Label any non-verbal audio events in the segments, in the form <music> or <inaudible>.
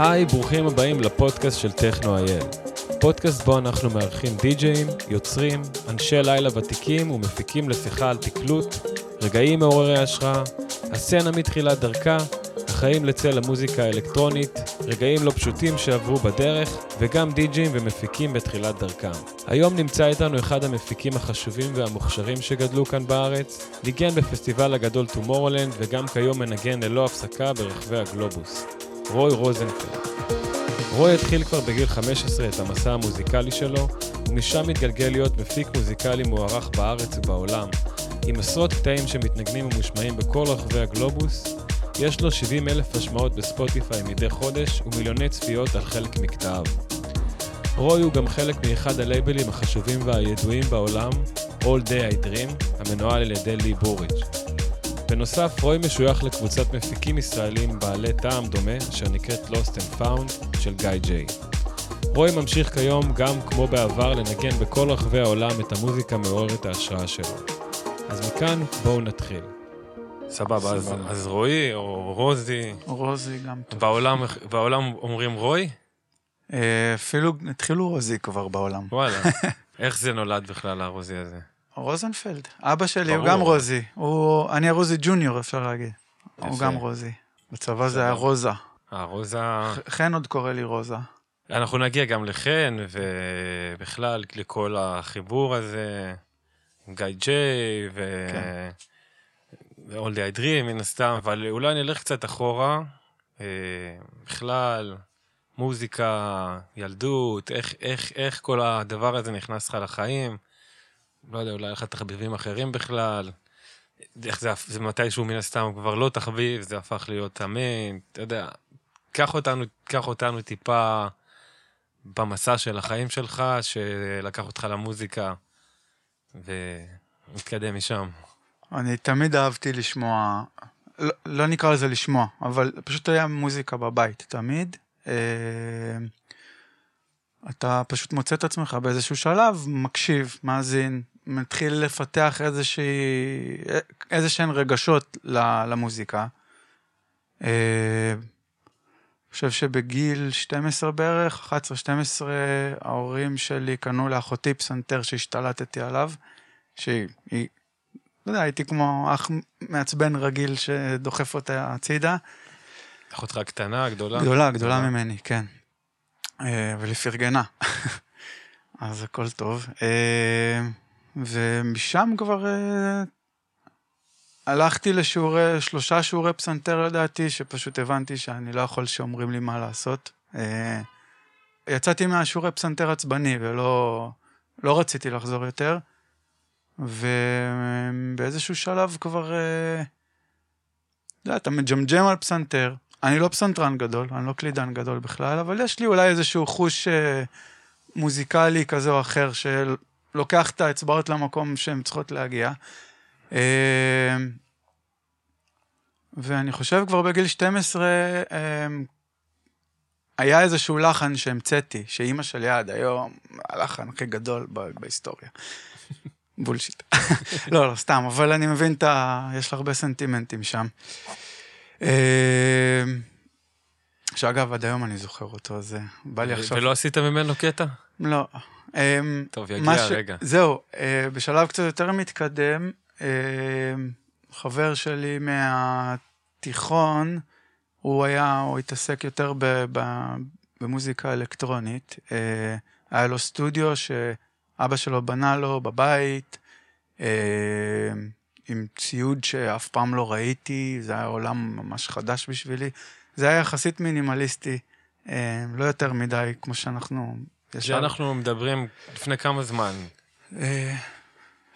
היי, ברוכים הבאים לפודקאסט של טכנו.איי. פודקאסט בו אנחנו מארחים די-ג'אים, יוצרים, אנשי לילה ותיקים ומפיקים לשיחה על תקלוט, רגעים מעוררי השראה, הסצנה מתחילת דרכה, החיים לצל המוזיקה האלקטרונית, רגעים לא פשוטים שעברו בדרך, וגם די-ג'אים ומפיקים בתחילת דרכם. היום נמצא איתנו אחד המפיקים החשובים והמוכשרים שגדלו כאן בארץ, ניגן בפסטיבל הגדול Tomorrowland וגם כיום מנגן ללא הפסקה ברחבי הגלובוס. רוי רוזנפלד. רוי התחיל כבר בגיל 15 את המסע המוזיקלי שלו, ומשם התגלגל להיות מפיק מוזיקלי מוערך בארץ ובעולם, עם עשרות קטעים שמתנגנים ומושמעים בכל רחבי הגלובוס. יש לו 70 אלף השמעות בספוטיפיי מדי חודש ומיליוני צפיות על חלק מקטעיו. רוי הוא גם חלק מאחד הלייבלים החשובים והידועים בעולם, All Day I Dream, המנוהל על ידי לי בוריץ'. בנוסף, רוי משוייך לקבוצת מפיקים ישראלים בעלי טעם דומה, אשר נקראת Lost and Found של גיא ג'יי. רוי ממשיך כיום, גם כמו בעבר, לנגן בכל רחבי העולם את המוזיקה מעוררת ההשראה שלו. אז מכאן בואו נתחיל. סבבה, אז, אז רועי או רוזי, רוזי גם טוב. בעולם, בעולם אומרים רוי? אה, אפילו התחילו רוזי כבר בעולם. וואלה. <laughs> איך זה נולד בכלל, הרוזי הזה? רוזנפלד. אבא שלי הוא. גם רוזי. הוא... אני הרוזי ג'וניור, אפשר להגיד. הוא. גם רוזי. בצבא זה היה. רוזה. אה, רוזה... חן עוד קורא לי רוזה. אנחנו נגיע גם לחן, ובכלל לכל החיבור הזה, עם גיא ג'יי, ו... כן. איידרי, מן הסתם, אבל אולי נלך קצת אחורה. אה, בכלל, מוזיקה, ילדות, איך, איך, איך כל הדבר הזה נכנס לך לחיים. לא יודע, אולי לך תחביבים אחרים בכלל. איך זה, זה מתישהו מן הסתם כבר לא תחביב, זה הפך להיות המיין, אתה יודע. קח אותנו, קח אותנו טיפה במסע של החיים שלך, שלקח אותך למוזיקה, ונתקדם משם. אני תמיד אהבתי לשמוע, לא, לא נקרא לזה לשמוע, אבל פשוט היה מוזיקה בבית, תמיד. אה, אתה פשוט מוצא את עצמך באיזשהו שלב, מקשיב, מאזין, מתחיל לפתח איזושהי, איזה שהן רגשות למוזיקה. אה, אני חושב שבגיל 12 בערך, 11-12, ההורים שלי קנו לאחותי פסנתר שהשתלטתי עליו, שהיא, היא- לא יודע, הייתי כמו אח מעצבן רגיל שדוחף אותה הצידה. אחותך קטנה, גדולה? גדולה, גדולה ממני, כן. אה, אבל היא פרגנה. <laughs> אז הכל טוב. ומשם כבר אה, הלכתי לשיעורי, שלושה שיעורי פסנתר לדעתי, שפשוט הבנתי שאני לא יכול שאומרים לי מה לעשות. אה, יצאתי מהשיעורי פסנתר עצבני ולא לא רציתי לחזור יותר. ובאיזשהו שלב כבר, אה, אתה מג'מג'ם על פסנתר. אני לא פסנתרן גדול, אני לא קלידן גדול בכלל, אבל יש לי אולי איזשהו חוש אה, מוזיקלי כזה או אחר, שלוקח את האצבעות למקום שהן צריכות להגיע. אה, ואני חושב כבר בגיל 12, אה, היה איזשהו לחן שהמצאתי, שאימא שלי עד היום, הלחן הכי גדול בהיסטוריה. <laughs> בולשיט. <laughs> לא, לא, סתם, אבל אני מבין את ה... יש הרבה סנטימנטים שם. אה, שאגב, עד היום אני זוכר אותו, אז בא לי עכשיו... ולא עשית ממנו קטע? לא. אה, טוב, יגיע ש- הרגע. זהו, אה, בשלב קצת יותר מתקדם, אה, חבר שלי מהתיכון, הוא היה, הוא התעסק יותר ב, ב, במוזיקה אלקטרונית. אה, היה לו סטודיו שאבא שלו בנה לו בבית, אה, עם ציוד שאף פעם לא ראיתי, זה היה עולם ממש חדש בשבילי. זה היה יחסית מינימליסטי, לא יותר מדי, כמו שאנחנו... ישר- שאנחנו מדברים לפני כמה זמן? אה,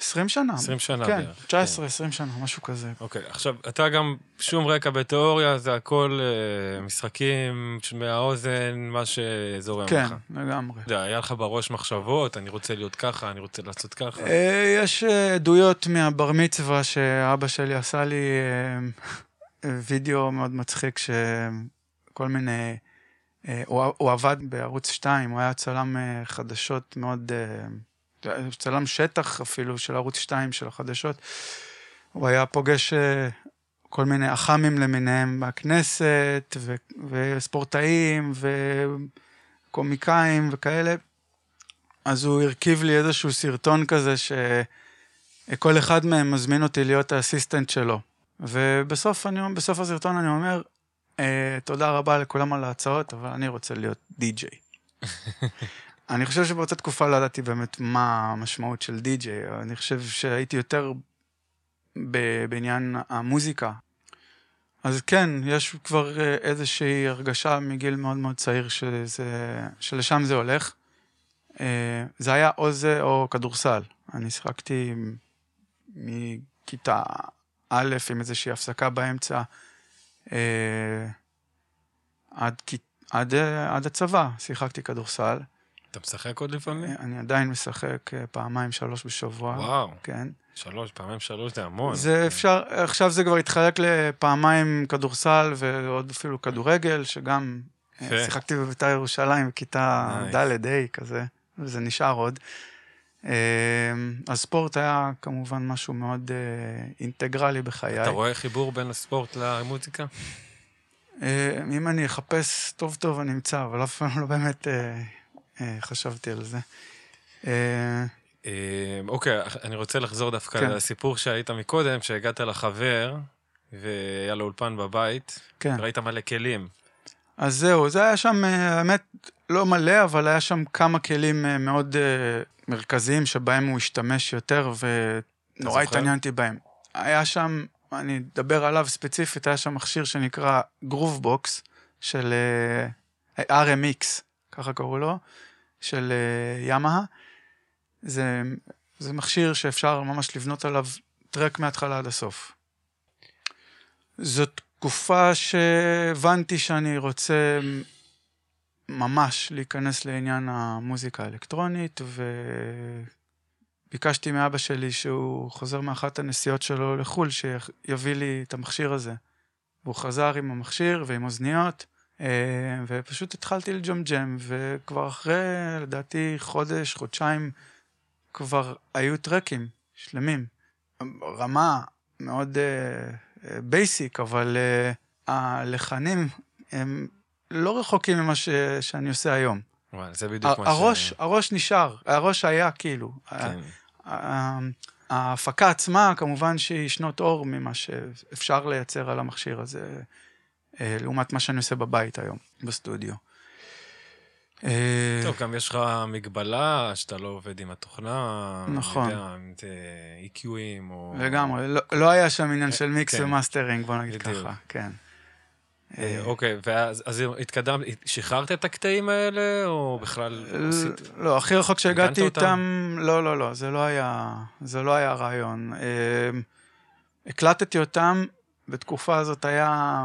20 שנה. 20 שנה כן, בערך. 19, 20 שנה, משהו כזה. אוקיי, עכשיו, אתה גם שום רקע בתיאוריה, זה הכל אה, משחקים מהאוזן, מה שזורם כן, לך. לגמרי. אתה יודע, היה לך בראש מחשבות, אני רוצה להיות ככה, אני רוצה לעשות ככה. אה, יש אה, עדויות מהבר מצווה שאבא שלי עשה לי אה, וידאו מאוד מצחיק, שכל מיני... אה, הוא הוא עבד בערוץ 2, הוא היה צלם אה, חדשות מאוד... אה, צלם שטח אפילו של ערוץ 2 של החדשות. הוא היה פוגש כל מיני אח"מים למיניהם בכנסת, ו, וספורטאים, וקומיקאים וכאלה. אז הוא הרכיב לי איזשהו סרטון כזה, שכל אחד מהם מזמין אותי להיות האסיסטנט שלו. ובסוף אני, בסוף הסרטון אני אומר, תודה רבה לכולם על ההצעות, אבל אני רוצה להיות די-ג'יי. <laughs> אני חושב שבאותה תקופה לא ידעתי באמת מה המשמעות של די-ג'יי, אני חושב שהייתי יותר בעניין המוזיקה. אז כן, יש כבר אה, איזושהי הרגשה מגיל מאוד מאוד צעיר שזה, שלשם זה הולך. אה, זה היה או זה או כדורסל. אני שיחקתי מכיתה א' עם איזושהי הפסקה באמצע עד, עד, עד הצבא שיחקתי כדורסל. אתה משחק עוד לפעמים? אני עדיין משחק פעמיים, שלוש בשבוע. וואו. כן. שלוש, פעמיים שלוש זה המון. זה. אפשר, עכשיו זה כבר התחלק לפעמיים כדורסל ועוד אפילו כדורגל, שגם אה. שיחקתי בבית"ר ירושלים בכיתה ד', ה', כזה, וזה נשאר עוד. אה, הספורט היה כמובן משהו מאוד אה, אינטגרלי בחיי. אתה רואה חיבור בין הספורט למוזיקה? אם אני אחפש טוב טוב אני אמצא, אבל אף פעם לא באמת חשבתי על זה. אמ, אוקיי, אני רוצה לחזור דווקא כן. לסיפור שהיית מקודם, שהגעת לחבר, והיה לו אולפן בבית, כן. וראית מלא כלים. אז זהו, זה היה שם, אה, האמת, לא מלא, אבל היה שם כמה כלים אה, מאוד אה, מרכזיים שבהם הוא השתמש יותר, ונורא התעניינתי בהם. היה שם, אני אדבר עליו ספציפית, היה שם מכשיר שנקרא בוקס, של RMX, ככה קראו לו, של ימאה. זה, זה מכשיר שאפשר ממש לבנות עליו טרק מההתחלה עד הסוף. זאת תקופה שהבנתי שאני רוצה ממש להיכנס לעניין המוזיקה האלקטרונית, וביקשתי מאבא שלי שהוא חוזר מאחת הנסיעות שלו לחו"ל, שיביא לי את המכשיר הזה. והוא חזר עם המכשיר ועם אוזניות, אה, ופשוט התחלתי לג'מג'ם, וכבר אחרי, לדעתי, חודש, חודשיים, כבר היו טרקים שלמים. רמה מאוד basic, אבל uh, הלחנים הם לא רחוקים ממה ש, שאני עושה היום. וואי, זה בדיוק מה הראש, ש... הראש נשאר, הראש היה כאילו. כן. ההפקה עצמה, כמובן שהיא שנות אור ממה שאפשר לייצר על המכשיר הזה, אה, לעומת מה שאני עושה בבית היום, בסטודיו. אה, טוב, גם יש לך מגבלה שאתה לא עובד עם התוכנה. נכון. אני יודע, אם זה EQ ים או... לגמרי, לא, לא היה שם עניין אה, של מיקס כן. ומאסטרינג, בוא נגיד ככה, כן. אה, אוקיי, ואז התקדמת, שחררת את הקטעים האלה, או בכלל עשית... לא, הכי רחוק שהגעתי איתם, לא, לא, לא, זה לא היה, זה לא היה רעיון. הקלטתי אותם, בתקופה הזאת היה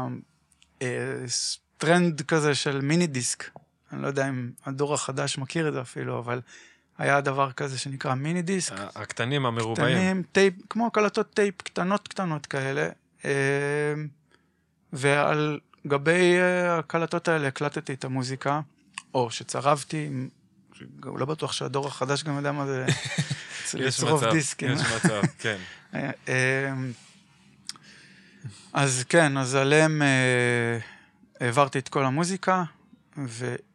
טרנד כזה של מיני דיסק. אני לא יודע אם הדור החדש מכיר את זה אפילו, אבל היה דבר כזה שנקרא מיני דיסק. הקטנים המרובעים. קטנים, טייפ, כמו קלטות טייפ קטנות קטנות כאלה. אמ, ועל גבי אה, הקלטות האלה הקלטתי את המוזיקה, או שצרבתי, לא בטוח שהדור החדש גם יודע מה זה <laughs> לצרוב דיסקים. יש מצב, <laughs> כן. אמ, אז כן, אז עליהם אה, העברתי את כל המוזיקה,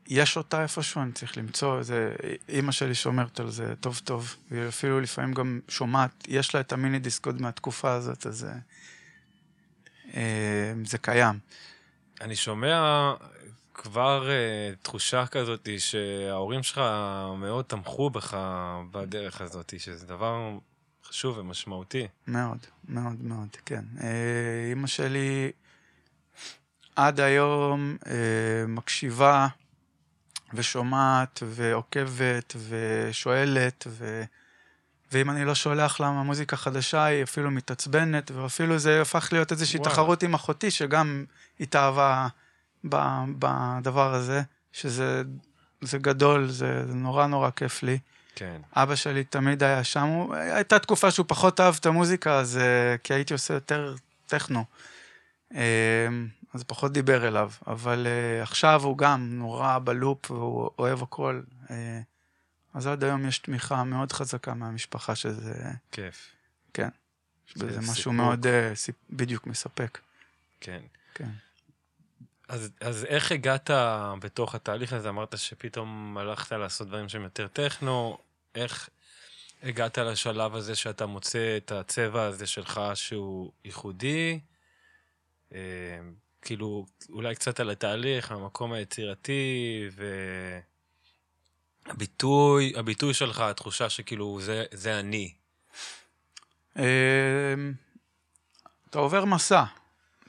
יש אותה איפשהו, אני צריך למצוא איזה... אימא שלי שומרת על זה טוב טוב, והיא אפילו לפעמים גם שומעת, יש לה את המיני דיסק עוד מהתקופה הזאת, אז אה, זה קיים. אני שומע כבר uh, תחושה כזאת שההורים שלך מאוד תמכו בך בדרך הזאת, שזה דבר חשוב ומשמעותי. מאוד, מאוד מאוד, כן. Uh, אימא שלי עד היום uh, מקשיבה ושומעת ועוקבת ושואלת, ו... ואם אני לא שולח לה מוזיקה חדשה, היא אפילו מתעצבנת, ואפילו זה הפך להיות איזושהי וואו. תחרות עם אחותי, שגם התאהבה בדבר הזה, שזה זה גדול, זה, זה נורא נורא כיף לי. כן. אבא שלי תמיד היה שם, הוא, הייתה תקופה שהוא פחות אהב את המוזיקה, אז, כי הייתי עושה יותר טכנו. אז פחות דיבר אליו, אבל uh, עכשיו הוא גם נורא בלופ והוא אוהב הכל. Uh, אז עד היום יש תמיכה מאוד חזקה מהמשפחה שזה... כיף. כן. זה משהו מאוד uh, סיפ... בדיוק מספק. כן. כן. אז, אז איך הגעת בתוך התהליך הזה? אמרת שפתאום הלכת לעשות דברים שהם יותר טכנו, איך הגעת לשלב הזה שאתה מוצא את הצבע הזה שלך שהוא ייחודי? כאילו, אולי קצת על התהליך, המקום היצירתי, והביטוי, הביטוי שלך, התחושה שכאילו זה, זה אני. אמ, אתה עובר מסע,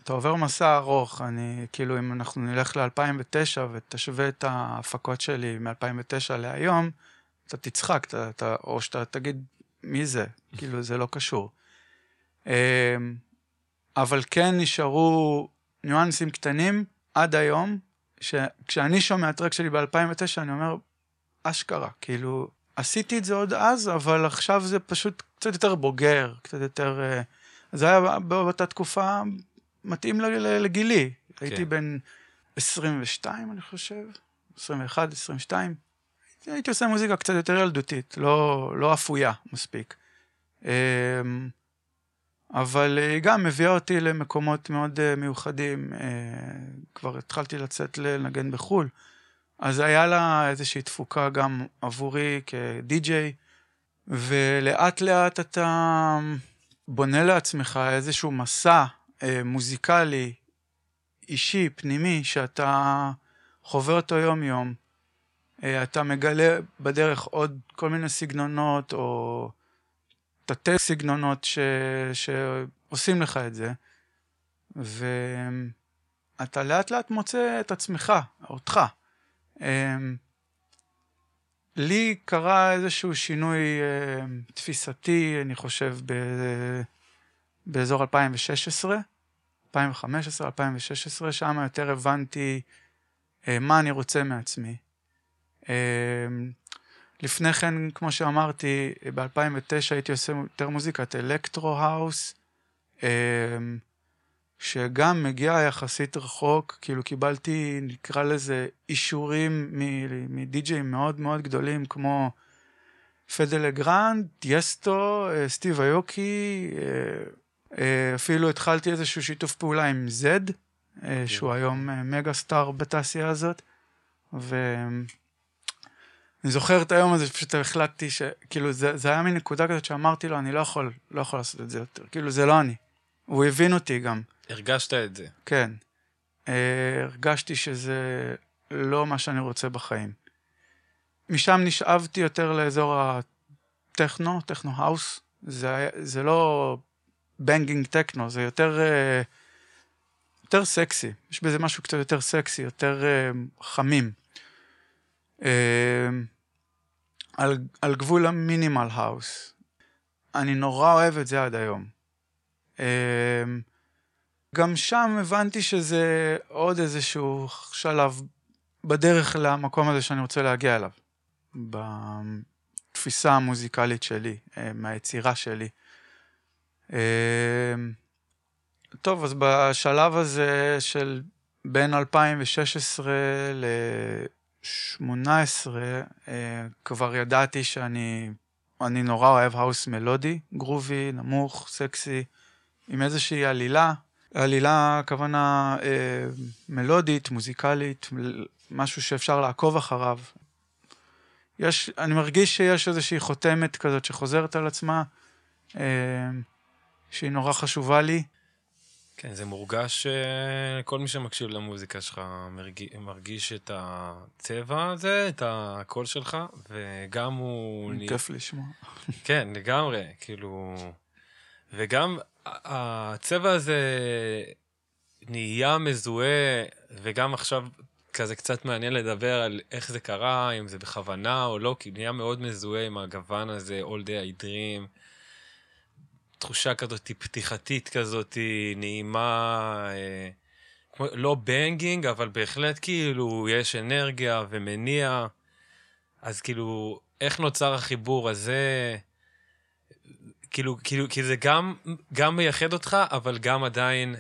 אתה עובר מסע ארוך, אני, כאילו, אם אנחנו נלך ל-2009 ותשווה את ההפקות שלי מ-2009 להיום, אתה תצחק, אתה, אתה, או שאתה תגיד, מי זה? כאילו, זה לא קשור. אמ, אבל כן נשארו ניואנסים קטנים עד היום, שכשאני שומע טרק שלי ב-2009, אני אומר, אשכרה, כאילו, עשיתי את זה עוד אז, אבל עכשיו זה פשוט קצת יותר בוגר, קצת יותר... אה, זה היה באותה תקופה מתאים לגילי. כן. הייתי בן 22, אני חושב, 21, 22. הייתי עושה מוזיקה קצת יותר ילדותית, לא, לא אפויה מספיק. אבל היא גם הביאה אותי למקומות מאוד אה, מיוחדים. אה, כבר התחלתי לצאת לנגן בחו"ל, אז היה לה איזושהי תפוקה גם עבורי כדי-ג'יי, ולאט לאט אתה בונה לעצמך איזשהו מסע אה, מוזיקלי, אישי, פנימי, שאתה חווה אותו יום-יום. אתה מגלה בדרך עוד כל מיני סגנונות, או... תתי סגנונות ש... שעושים לך את זה, ואתה לאט לאט מוצא את עצמך, אותך. אמ, לי קרה איזשהו שינוי אמ, תפיסתי, אני חושב, ב... באזור 2016, 2015, 2016, שם יותר הבנתי אה, מה אני רוצה מעצמי. לפני כן, כמו שאמרתי, ב-2009 הייתי עושה יותר מוזיקת electro-house, אמ, שגם מגיע יחסית רחוק, כאילו קיבלתי, נקרא לזה, אישורים מדי-ג'אים מאוד מאוד גדולים, כמו פדה לה גרנד, טיאסטו, אה, סטיב אאוקי, אה, אה, אפילו התחלתי איזשהו שיתוף פעולה עם Zedd, כן. שהוא היום mega star בתעשייה הזאת, ו... אני זוכר את היום הזה שפשוט החלטתי שכאילו זה, זה היה מין נקודה כזאת שאמרתי לו אני לא יכול, לא יכול לעשות את זה יותר, כאילו זה לא אני. הוא הבין אותי גם. הרגשת את זה. כן. אה, הרגשתי שזה לא מה שאני רוצה בחיים. משם נשאבתי יותר לאזור הטכנו, טכנו-האוס. זה, זה לא בנגינג טכנו, זה יותר, אה, יותר סקסי. יש בזה משהו קצת יותר סקסי, יותר אה, חמים. על, על גבול המינימל האוס. אני נורא אוהב את זה עד היום. אמ, גם שם הבנתי שזה עוד איזשהו שלב בדרך למקום הזה שאני רוצה להגיע אליו. בתפיסה המוזיקלית שלי, אה, מהיצירה שלי. אמ, טוב, אז בשלב הזה של בין 2016 ל... 18 אה, כבר ידעתי שאני אני נורא אוהב האוס מלודי, גרובי, נמוך, סקסי, עם איזושהי עלילה. עלילה, הכוונה אה, מלודית, מוזיקלית, משהו שאפשר לעקוב אחריו. יש, אני מרגיש שיש איזושהי חותמת כזאת שחוזרת על עצמה, אה, שהיא נורא חשובה לי. כן, זה מורגש, אה, כל מי שמקשיב למוזיקה שלך מרגיש, מרגיש את הצבע הזה, את הקול שלך, וגם הוא... כיף לשמוע. כן, לגמרי, כאילו... וגם הצבע הזה נהיה מזוהה, וגם עכשיו כזה קצת מעניין לדבר על איך זה קרה, אם זה בכוונה או לא, כי נהיה מאוד מזוהה עם הגוון הזה, All Day I Dream. תחושה כזאת פתיחתית כזאת, נעימה, אה, כמו, לא בנגינג, אבל בהחלט כאילו יש אנרגיה ומניע. אז כאילו, איך נוצר החיבור הזה? כאילו, כאילו, כי זה גם, גם מייחד אותך, אבל גם עדיין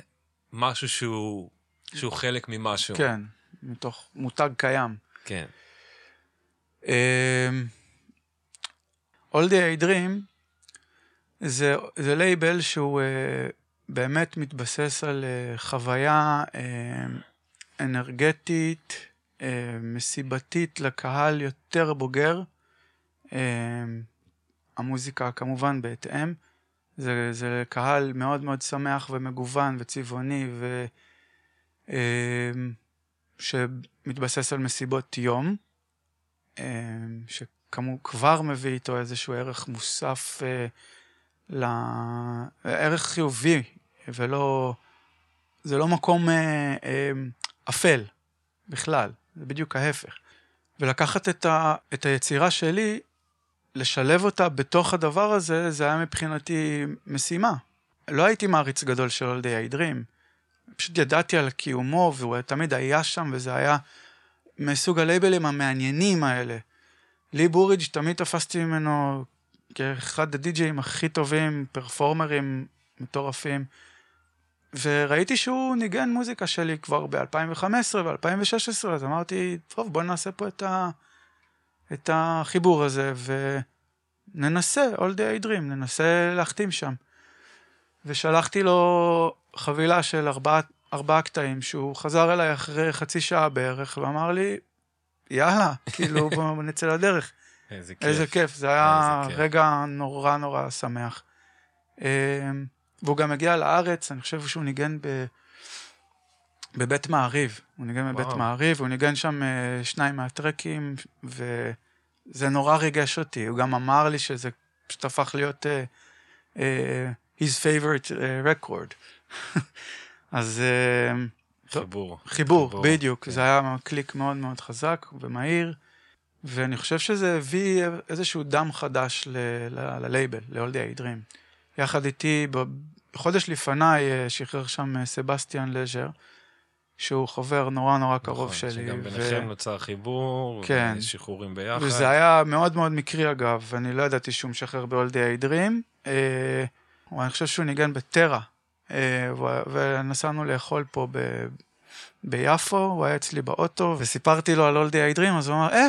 משהו שהוא, שהוא חלק ממשהו. כן, מתוך מותג קיים. כן. Um, All Day I Dream זה, זה לייבל שהוא uh, באמת מתבסס על אה, חוויה אה, אנרגטית, אה, מסיבתית לקהל יותר בוגר. המוזיקה כמובן בהתאם. זה, זה קהל מאוד מאוד שמח ומגוון וצבעוני ו... שמתבסס על מסיבות יום, שכמו כבר מביא איתו איזשהו ערך מוסף לערך חיובי, ולא... זה לא מקום אה, אה, אפל בכלל, זה בדיוק ההפך. ולקחת את, ה, את היצירה שלי, לשלב אותה בתוך הדבר הזה, זה היה מבחינתי משימה. לא הייתי מעריץ גדול של אולדי העדרים, פשוט ידעתי על קיומו, והוא תמיד היה שם, וזה היה מסוג הלייבלים המעניינים האלה. לי בוריג' תמיד תפסתי ממנו כאחד הדי-ג'אים הכי טובים, פרפורמרים מטורפים. וראיתי שהוא ניגן מוזיקה שלי כבר ב-2015 ו-2016, אז אמרתי, טוב, בוא נעשה פה את, ה... את החיבור הזה, וננסה, All Day Dream, ננסה להחתים שם. ושלחתי לו חבילה של ארבעה, ארבעה קטעים, שהוא חזר אליי אחרי חצי שעה בערך, ואמר לי, יאללה, כאילו, <laughs> בוא נצא לדרך. איזה כיף. איזה כיף, זה היה רגע נורא נורא שמח. אמ, והוא גם הגיע לארץ, אני חושב שהוא ניגן ב... בבית מעריב. הוא ניגן בבית מעריב, הוא ניגן שם אה, שניים מהטרקים, וזה נורא ריגש אותי. הוא גם אמר לי שזה פשוט הפך להיות uh, uh, his favorite uh, record. <laughs> אז... Uh, חיבור. חיבור, חיבור בדיוק. כן. זה היה קליק מאוד מאוד חזק ומהיר. ואני חושב שזה הביא איזשהו דם חדש ללייבל, ל-All Day Dream. יחד איתי, בחודש לפניי אה, שחרר שם אה, סבסטיאן לז'ר, שהוא חבר נורא נורא קרוב נכון, שלי. שגם ביניכם ו... נוצר חיבור, כן. ושחרורים ביחד. וזה היה מאוד מאוד מקרי אגב, אני לא ידעתי שהוא משחרר ב-All Day Dream. אה, אני חושב שהוא ניגן בטרה, אה, ונסענו לאכול פה ב... ביפו, הוא היה אצלי באוטו, וסיפרתי לו על All Day Dream, אז הוא אמר, אה,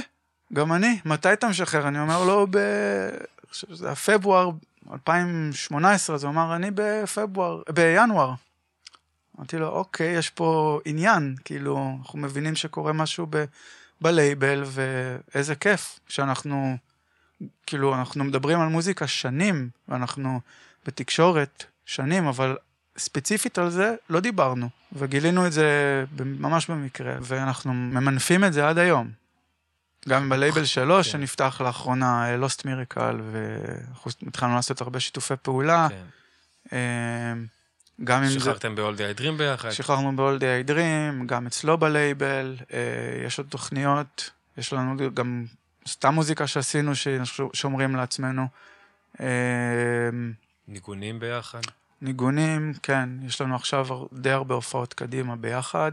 גם אני, מתי אתה משחרר? אני אומר לו, ב... זה היה פברואר 2018, אז הוא אמר, אני בפברואר, בינואר. אמרתי לו, אוקיי, יש פה עניין, כאילו, אנחנו מבינים שקורה משהו ב, בלייבל, ואיזה כיף שאנחנו, כאילו, אנחנו מדברים על מוזיקה שנים, ואנחנו בתקשורת שנים, אבל ספציפית על זה לא דיברנו, וגילינו את זה ממש במקרה, ואנחנו ממנפים את זה עד היום. גם בלייבל שלו, כן. שנפתח לאחרונה, Lost Miracle, ואנחנו התחלנו לעשות הרבה שיתופי פעולה. כן. אה, גם אם זה... שחררתם ב-All Day Dream ביחד? שחררנו ב-All Day Dream, גם אצלו בלייבל, אה, יש עוד תוכניות, יש לנו גם סתם מוזיקה שעשינו, ששומרים לעצמנו. ניגונים ביחד? ניגונים, כן, יש לנו עכשיו די הרבה הופעות קדימה ביחד.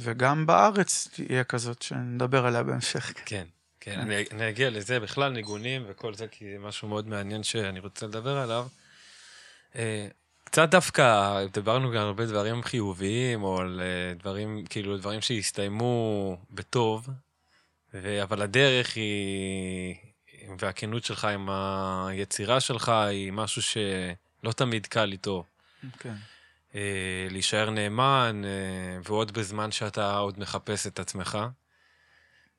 וגם בארץ תהיה כזאת שנדבר עליה בהמשך. כן, כן, אני, אני אגיע לזה, בכלל ניגונים וכל זה, כי זה משהו מאוד מעניין שאני רוצה לדבר עליו. אה, קצת דווקא, דיברנו גם על הרבה דברים חיוביים, או על אה, דברים, כאילו, דברים שהסתיימו בטוב, אבל הדרך היא, והכנות שלך עם היצירה שלך, היא משהו שלא תמיד קל איתו. כן. אה, להישאר נאמן, אה, ועוד בזמן שאתה עוד מחפש את עצמך.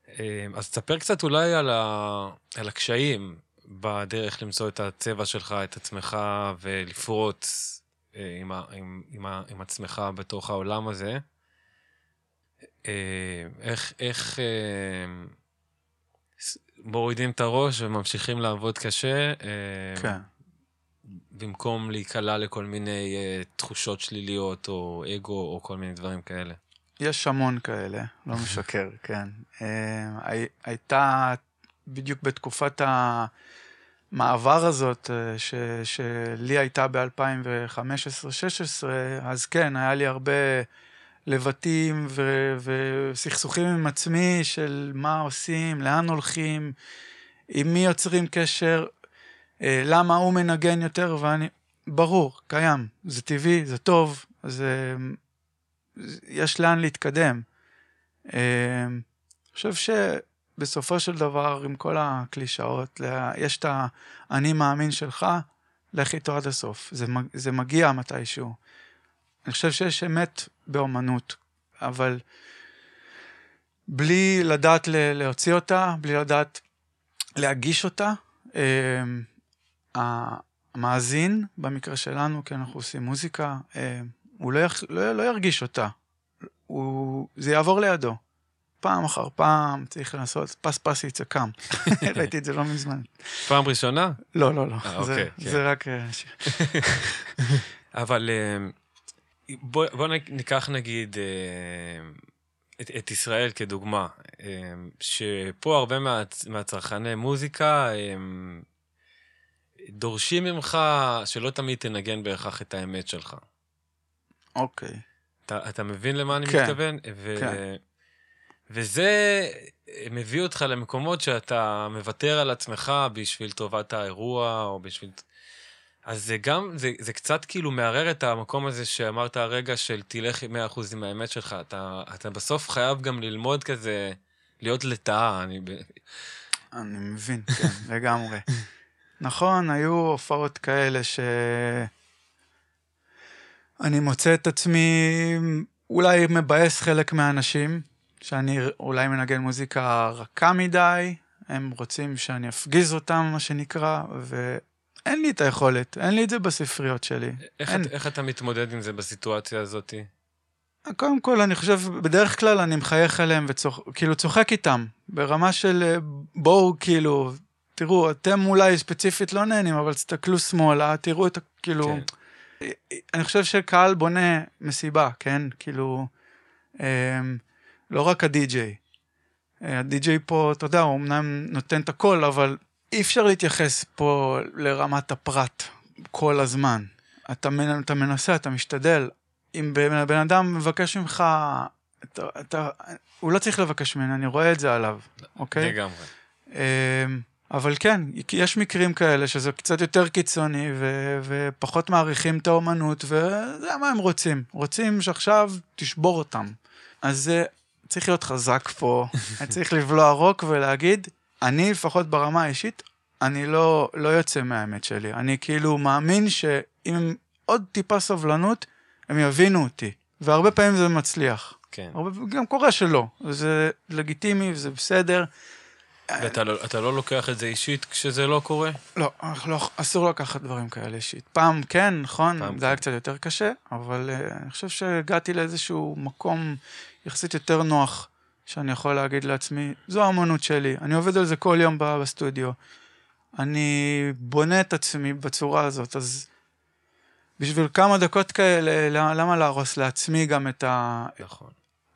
אה, אז תספר קצת אולי על, ה... על הקשיים בדרך למצוא את הצבע שלך, את עצמך, ולפרוץ עם, ה... עם, עם, ה... עם עצמך בתוך העולם הזה. איך, איך מורידים את הראש וממשיכים לעבוד קשה. כן. במקום להיקלע לכל מיני uh, תחושות שליליות או אגו או כל מיני דברים כאלה. יש המון כאלה, לא <laughs> משקר, כן. Uh, הייתה בדיוק בתקופת המעבר הזאת, uh, ש, שלי הייתה ב-2015-2016, אז כן, היה לי הרבה לבטים ו, וסכסוכים עם עצמי של מה עושים, לאן הולכים, עם מי יוצרים קשר. אה, למה הוא מנגן יותר ואני... ברור, קיים, זה טבעי, זה טוב, זה... יש לאן להתקדם. אה, אני חושב שבסופו של דבר, עם כל הקלישאות, יש את האני מאמין שלך, לך איתו עד הסוף. זה, זה מגיע מתישהו. אני חושב שיש אמת באומנות, אבל בלי לדעת להוציא אותה, בלי לדעת להגיש אותה, אה, המאזין, במקרה שלנו, כי אנחנו עושים מוזיקה, אה, הוא לא, יח, לא, לא ירגיש אותה. הוא, זה יעבור לידו. פעם אחר פעם צריך לעשות פס פס יצקם. <laughs> ראיתי את זה לא מזמן. פעם ראשונה? לא, לא, לא. אה, זה, אוקיי, כן. זה רק... אה, <laughs> אבל בוא, בוא ניקח נגיד את, את ישראל כדוגמה, שפה הרבה מה, מהצרכני מוזיקה אה, דורשים ממך שלא תמיד תנגן בהכרח את האמת שלך. אוקיי. אתה, אתה מבין למה אני כן, מתכוון? ו, כן. וזה מביא אותך למקומות שאתה מוותר על עצמך בשביל טובת האירוע, או בשביל... אז זה גם, זה, זה קצת כאילו מערער את המקום הזה שאמרת הרגע של תלך 100% עם האמת שלך. אתה, אתה בסוף חייב גם ללמוד כזה, להיות לטאה. אני... אני מבין, כן, לגמרי. <laughs> נכון, היו הופעות כאלה ש... אני מוצא את עצמי אולי מבאס חלק מהאנשים, שאני אולי מנגן מוזיקה רכה מדי, הם רוצים שאני אפגיז אותם, מה שנקרא, ואין לי את היכולת, אין לי את זה בספריות שלי. איך, אין. את, איך אתה מתמודד עם זה בסיטואציה הזאת? קודם כל, אני חושב, בדרך כלל אני מחייך אליהם וכאילו צוחק איתם, ברמה של אה, בואו, כאילו, תראו, אתם אולי ספציפית לא נהנים, אבל תסתכלו שמאלה, תראו את ה... כאילו... כן. אני חושב שקהל בונה מסיבה, כן? כאילו, אמ, לא רק הדי-ג'יי. אה, הדי-ג'יי פה, אתה יודע, הוא אמנם נותן את הכל, אבל אי אפשר להתייחס פה לרמת הפרט כל הזמן. אתה, אתה מנסה, אתה משתדל. אם בן בן אדם מבקש ממך, אתה, אתה, הוא לא צריך לבקש ממני, אני רואה את זה עליו, אוקיי? לגמרי. אבל כן, יש מקרים כאלה שזה קצת יותר קיצוני ו- ופחות מעריכים את האומנות, וזה מה הם רוצים. רוצים שעכשיו תשבור אותם. אז זה צריך להיות חזק פה, צריך לבלוע רוק ולהגיד, אני לפחות ברמה האישית, אני לא, לא יוצא מהאמת שלי. אני כאילו מאמין הם עוד טיפה סבלנות, הם יבינו אותי. והרבה פעמים זה מצליח. כן. הרבה, גם קורה שלא, זה לגיטימי וזה בסדר. ואתה לא, אתה לא לוקח את זה אישית כשזה לא קורה? לא, לא, אסור לקחת דברים כאלה אישית. פעם כן, נכון, פעם זה היה כן. קצת יותר קשה, אבל uh, אני חושב שהגעתי לאיזשהו מקום יחסית יותר נוח, שאני יכול להגיד לעצמי, זו האמנות שלי, אני עובד על זה כל יום בסטודיו. אני בונה את עצמי בצורה הזאת, אז בשביל כמה דקות כאלה, למה, למה להרוס לעצמי גם את ה... נכון.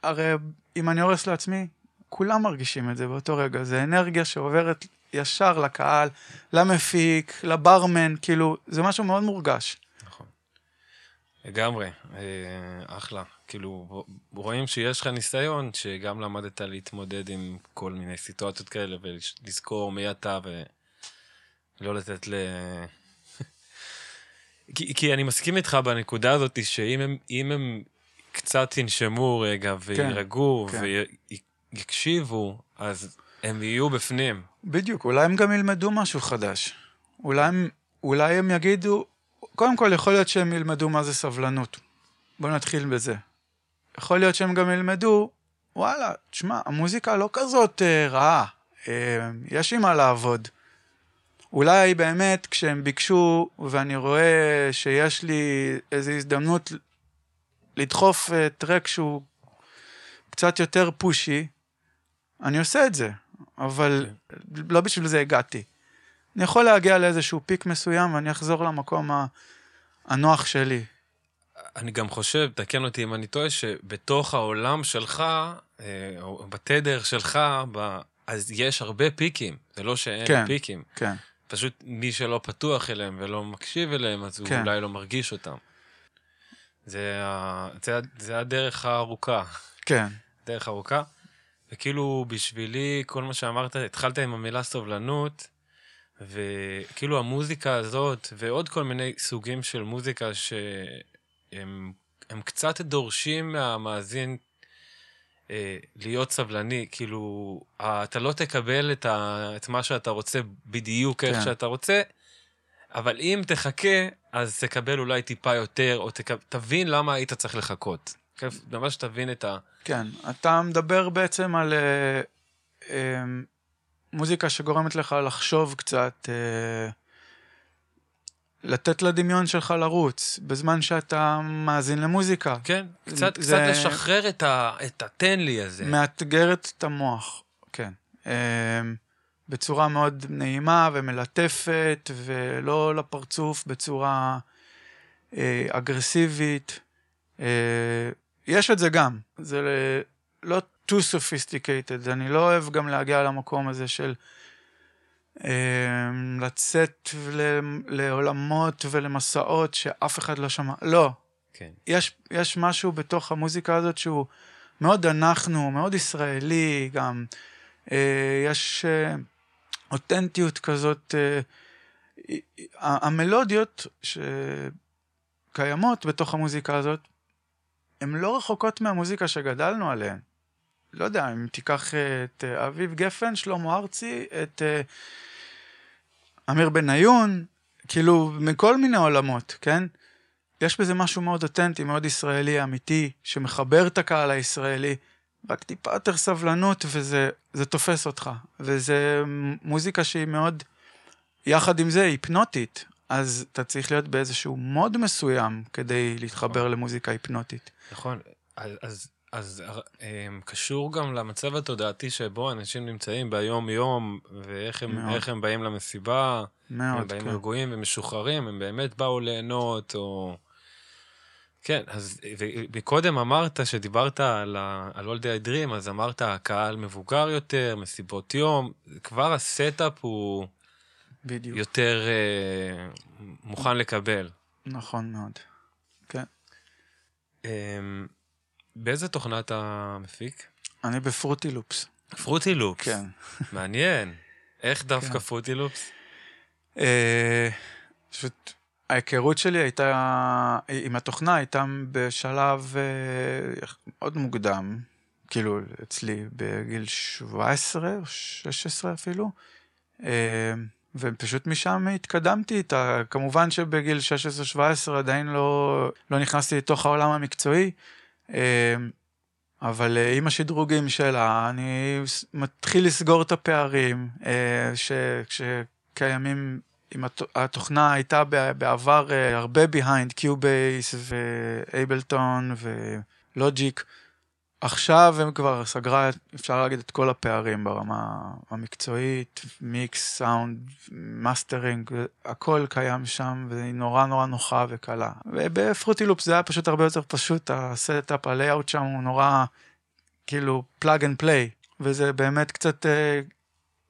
הרי אם אני הורס לעצמי, כולם מרגישים את זה באותו רגע. זה אנרגיה שעוברת ישר לקהל, למפיק, לברמן, כאילו, זה משהו מאוד מורגש. נכון. לגמרי, אה, אחלה. כאילו, רואים שיש לך ניסיון, שגם למדת להתמודד עם כל מיני סיטואציות כאלה, ולזכור מי אתה, ולא לתת ל... <laughs> כי, כי אני מסכים איתך בנקודה הזאת, שאם הם, הם קצת ינשמו רגע, ויירגעו, כן. ויקשיבו, אז הם יהיו בפנים. בדיוק, אולי הם גם ילמדו משהו חדש. אולי הם, אולי הם יגידו, קודם כל יכול להיות שהם ילמדו מה זה סבלנות. בואו נתחיל בזה. יכול להיות שהם גם ילמדו, וואלה, תשמע, המוזיקה לא כזאת אה, רעה, אה, יש עם מה לעבוד. אולי באמת כשהם ביקשו, ואני רואה שיש לי איזו הזדמנות לדחוף אה, טרק שהוא קצת יותר פושי, אני עושה את זה, אבל לא בשביל זה הגעתי. אני יכול להגיע לאיזשהו פיק מסוים ואני אחזור למקום הנוח שלי. אני גם חושב, תקן אותי אם אני טועה, שבתוך העולם שלך, אה, או בתדר שלך, ב... אז יש הרבה פיקים. זה לא שאין כן. פיקים. כן, פשוט מי שלא פתוח אליהם ולא מקשיב אליהם, אז הוא כן. אולי לא מרגיש אותם. זה, ה... זה, זה הדרך הארוכה. כן, דרך ארוכה. וכאילו, בשבילי, כל מה שאמרת, התחלת עם המילה סובלנות, וכאילו המוזיקה הזאת, ועוד כל מיני סוגים של מוזיקה שהם הם קצת דורשים מהמאזין אה, להיות סבלני, כאילו, אתה לא תקבל את, ה, את מה שאתה רוצה בדיוק איך כן. שאתה רוצה, אבל אם תחכה, אז תקבל אולי טיפה יותר, או תק... תבין למה היית צריך לחכות. ממש תבין את ה... כן, אתה מדבר בעצם על אה, אה, מוזיקה שגורמת לך לחשוב קצת, אה, לתת לדמיון שלך לרוץ, בזמן שאתה מאזין למוזיקה. כן, קצת, זה- קצת לשחרר את, ה... את התן לי הזה. מאתגרת את המוח, כן. אה, בצורה מאוד נעימה ומלטפת, ולא לפרצוף בצורה אה, אגרסיבית. אה, יש את זה גם, זה ל- לא too sophisticated, אני לא אוהב גם להגיע למקום הזה של אה, לצאת ל- לעולמות ולמסעות שאף אחד לא שמע. לא, כן. יש, יש משהו בתוך המוזיקה הזאת שהוא מאוד אנחנו, מאוד ישראלי גם. אה, יש אה, אותנטיות כזאת. אה, המלודיות שקיימות בתוך המוזיקה הזאת, הן לא רחוקות מהמוזיקה שגדלנו עליהן. לא יודע, אם תיקח אה, את אה, אביב גפן, שלמה ארצי, את אה, אמיר בניון, כאילו, מכל מיני עולמות, כן? יש בזה משהו מאוד אותנטי, מאוד ישראלי, אמיתי, שמחבר את הקהל הישראלי. רק טיפה יותר סבלנות וזה זה תופס אותך. וזה מוזיקה שהיא מאוד, יחד עם זה, היפנוטית. אז אתה צריך להיות באיזשהו מוד מסוים כדי להתחבר למוזיקה היפנוטית. נכון. אז, אז, אז הם, קשור גם למצב התודעתי שבו אנשים נמצאים ביום-יום, ואיך הם, הם באים למסיבה, הם מאוד, באים כן. רגועים ומשוחררים, הם באמת באו ליהנות, או... כן, אז מקודם אמרת, שדיברת על, ה- על All Day I Dream, אז אמרת, הקהל מבוגר יותר, מסיבות יום, כבר ה setup הוא בדיוק. יותר אה, מוכן לקבל. נכון מאוד. כן. אה, באיזה תוכנה אתה מפיק? אני בפרוטי לופס. פרוטי לופס. כן. מעניין. איך דווקא כן. פרוטי לופס? אה, פשוט ההיכרות שלי הייתה, עם התוכנה הייתה בשלב אה, מאוד מוקדם, כאילו אצלי בגיל 17 או 16 אפילו, אה, ופשוט משם התקדמתי איתה. כמובן שבגיל 16-17 עדיין לא, לא נכנסתי לתוך העולם המקצועי, אה, אבל אה, עם השדרוגים שלה, אני מתחיל לסגור את הפערים אה, ש, שקיימים, אם הת- התוכנה הייתה בעבר אה, הרבה behind קיובייס ואייבלטון ולוג'יק. עכשיו הם כבר סגרה, אפשר להגיד, את כל הפערים ברמה המקצועית, מיקס, סאונד, מאסטרינג, הכל קיים שם, והיא נורא נורא נוחה וקלה. וב-Fruity Loops זה היה פשוט הרבה יותר פשוט, ה setup, ה layout שם הוא נורא, כאילו, plug and play, וזה באמת קצת, אה,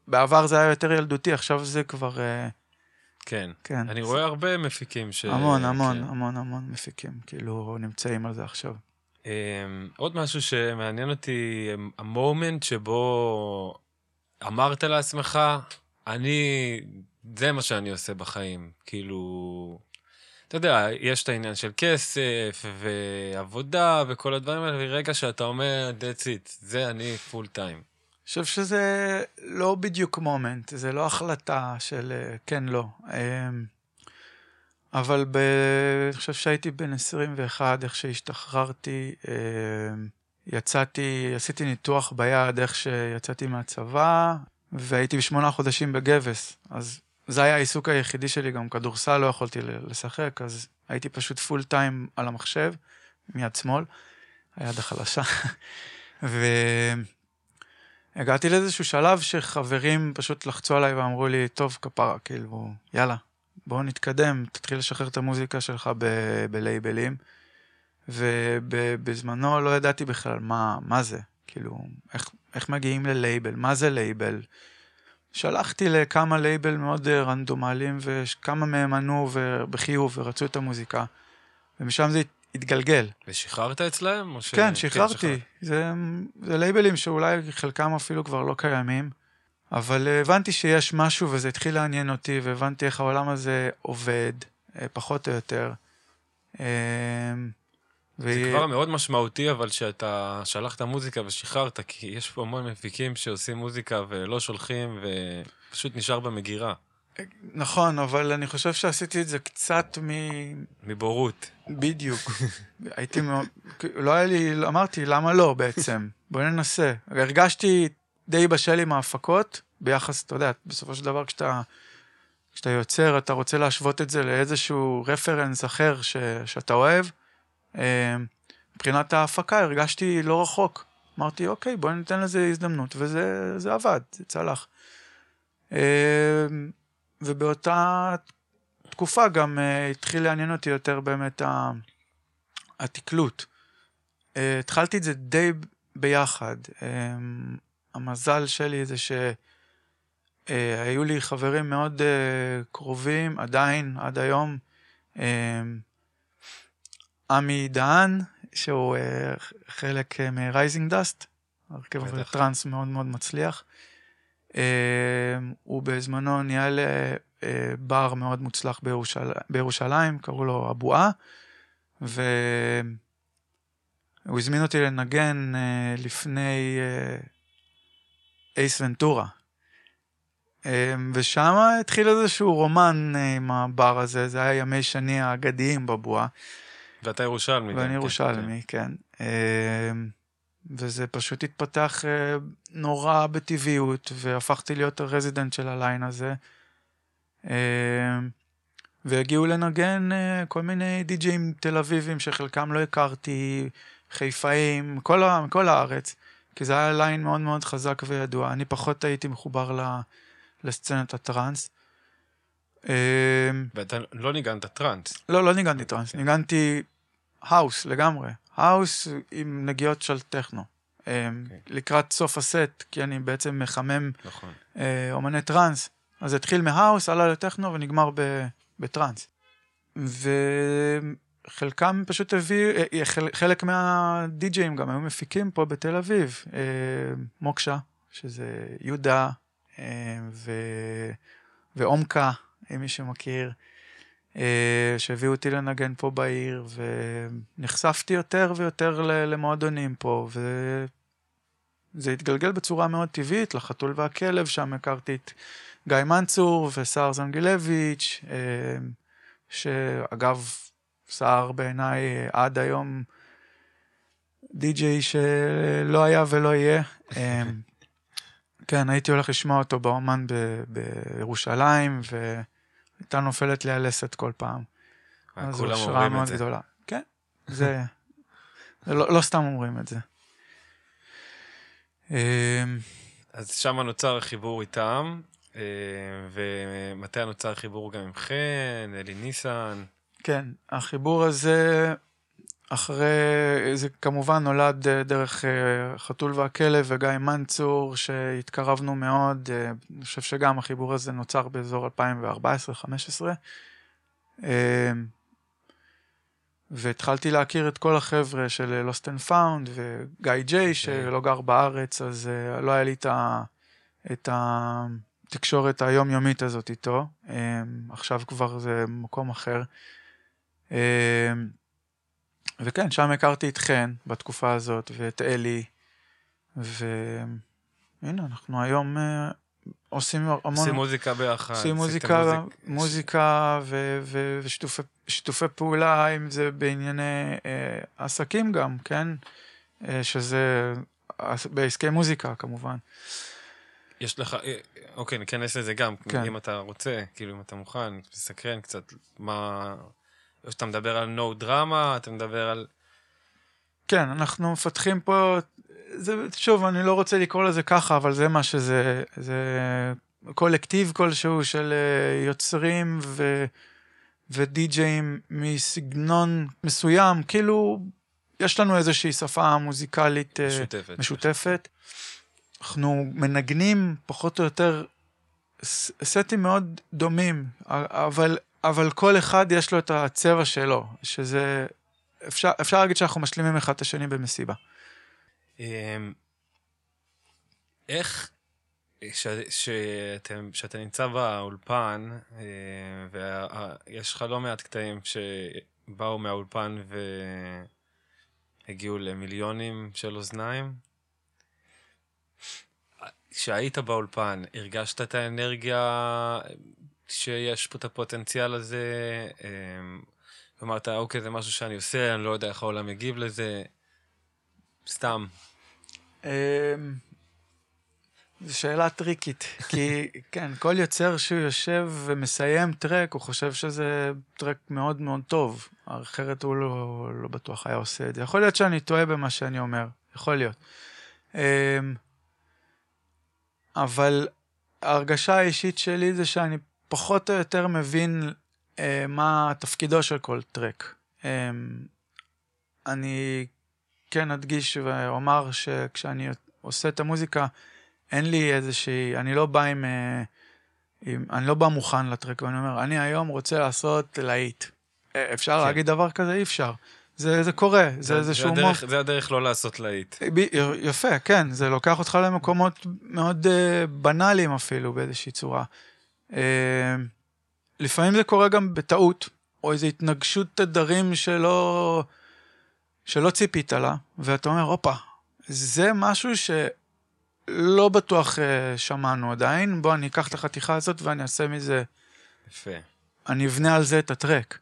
בעבר זה היה יותר ילדותי, עכשיו זה כבר, אה, כן. כן. אני רואה הרבה מפיקים ש... המון, המון, כן. המון, המון מפיקים, כאילו, נמצאים על זה עכשיו. אמ, עוד משהו שמעניין אותי, אמ, ה moment שבו אמרת לעצמך, אני, זה מה שאני עושה בחיים. כאילו, אתה יודע, יש את העניין של כסף ועבודה וכל הדברים האלה, ורגע שאתה אומר, that's it, זה אני full time. אני חושב שזה לא בדיוק moment, זה לא החלטה של אה, כן, לא. אבל ב... אני חושב שהייתי בן 21, איך שהשתחררתי, אמ, יצאתי, עשיתי ניתוח ביד איך שיצאתי מהצבא, והייתי בשמונה חודשים בגבס. אז זה היה העיסוק היחידי שלי, גם כדורסל לא יכולתי לשחק, אז הייתי פשוט פול טיים על המחשב, מיד שמאל, היד החלשה. <laughs> ו... הגעתי לאיזשהו שלב שחברים פשוט לחצו עליי ואמרו לי, טוב, כפרה, כאילו, יאללה, בואו נתקדם, תתחיל לשחרר את המוזיקה שלך ב- בלייבלים. ובזמנו לא ידעתי בכלל מה, מה זה, כאילו, איך, איך מגיעים ללייבל, מה זה לייבל. שלחתי לכמה לייבל מאוד אה, רנדומליים, וכמה מהם ענו בחיוב ורצו את המוזיקה, ומשם זה הת- התגלגל. ושחררת אצלהם? ש... כן, שחררתי. שחררת. זה, זה לייבלים שאולי חלקם אפילו כבר לא קיימים, אבל אה, הבנתי שיש משהו וזה התחיל לעניין אותי, והבנתי איך העולם הזה עובד, אה, פחות או יותר. אה, זה כבר מאוד משמעותי, אבל שאתה שלחת מוזיקה ושחררת, כי יש פה המון מפיקים שעושים מוזיקה ולא שולחים, ופשוט נשאר במגירה. נכון, אבל אני חושב שעשיתי את זה קצת מ... מבורות. בדיוק. <laughs> הייתי מאוד... לא היה לי... אמרתי, למה לא בעצם? בוא ננסה. הרגשתי די בשל עם ההפקות, ביחס, אתה יודע, בסופו של דבר כשאתה, כשאתה יוצר, אתה רוצה להשוות את זה לאיזשהו רפרנס אחר ש, שאתה אוהב. אה, מבחינת ההפקה הרגשתי לא רחוק. אמרתי, אוקיי, בוא ניתן לזה הזדמנות, וזה עבד, זה צלח. אה, ובאותה תקופה גם uh, התחיל לעניין אותי יותר באמת התקלוט. התחלתי את זה די ביחד. המזל שלי זה שהיו uh, לי חברים מאוד uh, קרובים, עדיין, עד היום. עמי דהן, שהוא חלק מ Rising Dust, הרכב טראנס מאוד מאוד מצליח. הוא בזמנו ניהל אה, בר מאוד מוצלח בירושל... בירושלים, קראו לו אבואה, והוא הזמין אותי לנגן אה, לפני אייס ונטורה. אמ, ושם התחיל איזשהו רומן עם הבר הזה, זה היה ימי שני האגדיים בבועה. ואתה ירושלמי. ואני כן, ירושלמי, כן. כן. אמ, וזה פשוט התפתח אה, נורא בטבעיות, והפכתי להיות הרזידנט של הליין הזה. אה, והגיעו לנגן אה, כל מיני די-ג'ים תל אביבים שחלקם לא הכרתי, חיפאים, כל, כל הארץ, כי זה היה ליין מאוד מאוד חזק וידוע. אני פחות הייתי מחובר ל, לסצנת הטראנס. ואתה לא ניגנת טראנס. לא, לא ניגנתי טראנס, ניגנתי האוס לגמרי. האוס עם נגיעות של טכנו. Okay. אמ, אוקיי. לקראת סוף הסט, כי אני בעצם מחמם נכון. אה, אומני טראנס. אז התחיל מהאוס, עלה לטכנו ונגמר בטראנס. וחלקם פשוט הביאו, אה, אה, חלק מהדי-ג'אים גם היו מפיקים פה בתל אביב. מוקשה, שזה יהודה, ו... ועומקה, אם מי שמכיר. אה, שהביאו אותי לנגן פה בעיר, ונחשפתי יותר ויותר למועדונים פה, וזה התגלגל בצורה מאוד טבעית, לחתול והכלב, שם הכרתי את גיא מנצור וסער זנגילביץ', אה, שאגב, סער בעיניי עד היום די.ג'יי שלא היה ולא יהיה. אה, <laughs> כן, הייתי הולך לשמוע אותו באומן בירושלים, ו... הייתה נופלת לי הלסת כל פעם. אז זו השראה מאוד זה. גדולה. כן, זה... לא, לא סתם אומרים את זה. אמ, אז שם נוצר החיבור איתם, אה, ומתי נוצר החיבור גם עם חן, אלי ניסן? כן, החיבור הזה אחרי, זה כמובן נולד אה, דרך אה, חתול והכלב וגיא מנצור, שהתקרבנו מאוד, אה, אני חושב שגם החיבור הזה נוצר באזור 2014-2015. והתחלתי להכיר את כל החבר'ה של Lost and Found וגיא ג'יי, okay. שלא גר בארץ, אז לא היה לי את התקשורת היומיומית הזאת איתו. עכשיו כבר זה מקום אחר. וכן, שם הכרתי את חן בתקופה הזאת, ואת אלי, והנה, אנחנו היום אה, עושים המון... עושים מוזיקה ביחד. עושים מוזיקה, מוזיק... מוזיקה ו- ו- ושיתופי פעולה, אם זה בענייני אה, עסקים גם, כן? אה, שזה בעסקי מוזיקה כמובן. יש לך, אוקיי, ניכנס לזה גם, כן. אם אתה רוצה, כאילו אם אתה מוכן, תסקרן קצת מה... או שאתה מדבר על נו דרמה, אתה מדבר על... כן, אנחנו מפתחים פה, זה, שוב, אני לא רוצה לקרוא לזה ככה, אבל זה מה שזה, זה קולקטיב כלשהו של אה, יוצרים ו, ודי-ג'אים מסגנון מסוים, כאילו, יש לנו איזושהי שפה מוזיקלית אה, משותפת. משותפת. אנחנו מנגנים פחות או יותר סטים מאוד דומים, אבל אבל כל אחד יש לו את הצבע שלו, שזה... אפשר, אפשר להגיד שאנחנו משלימים אחד את השני במסיבה. אמ, איך, כשאתה נמצא באולפן, אה, ויש לך לא מעט קטעים שבאו מהאולפן והגיעו למיליונים של אוזניים, כשהיית באולפן, הרגשת את האנרגיה שיש פה את הפוטנציאל הזה? אמ, אמרת, אוקיי, זה משהו שאני עושה, אני לא יודע איך העולם יגיב לזה. סתם. אמ, זו שאלה טריקית, כי <laughs> כן, כל יוצר שהוא יושב ומסיים טרק, הוא חושב שזה טרק מאוד מאוד טוב, אחרת הוא לא, לא בטוח היה עושה את זה. יכול להיות שאני טועה במה שאני אומר, יכול להיות. אמ, אבל ההרגשה האישית שלי זה שאני פחות או יותר מבין אה, מה תפקידו של כל טרק. אמ, אני כן אדגיש ואומר שכשאני עושה את המוזיקה, אין לי איזושהי, אני לא בא עם, אה, עם אני לא בא מוכן לטרק, ואני אומר, אני היום רוצה לעשות להיט. אה, אפשר כן. להגיד דבר כזה? אי אפשר. זה, זה קורה, זה, זה איזשהו מוח. זה הדרך לא לעשות להיט. יפה, כן, זה לוקח אותך למקומות מאוד uh, בנאליים אפילו, באיזושהי צורה. Uh, לפעמים זה קורה גם בטעות, או איזו התנגשות תדרים שלא, שלא ציפית לה, ואתה אומר, הופה, זה משהו ש... לא בטוח uh, שמענו עדיין, בוא אני אקח את החתיכה הזאת ואני אעשה מזה... יפה. אני אבנה על זה את הטרק.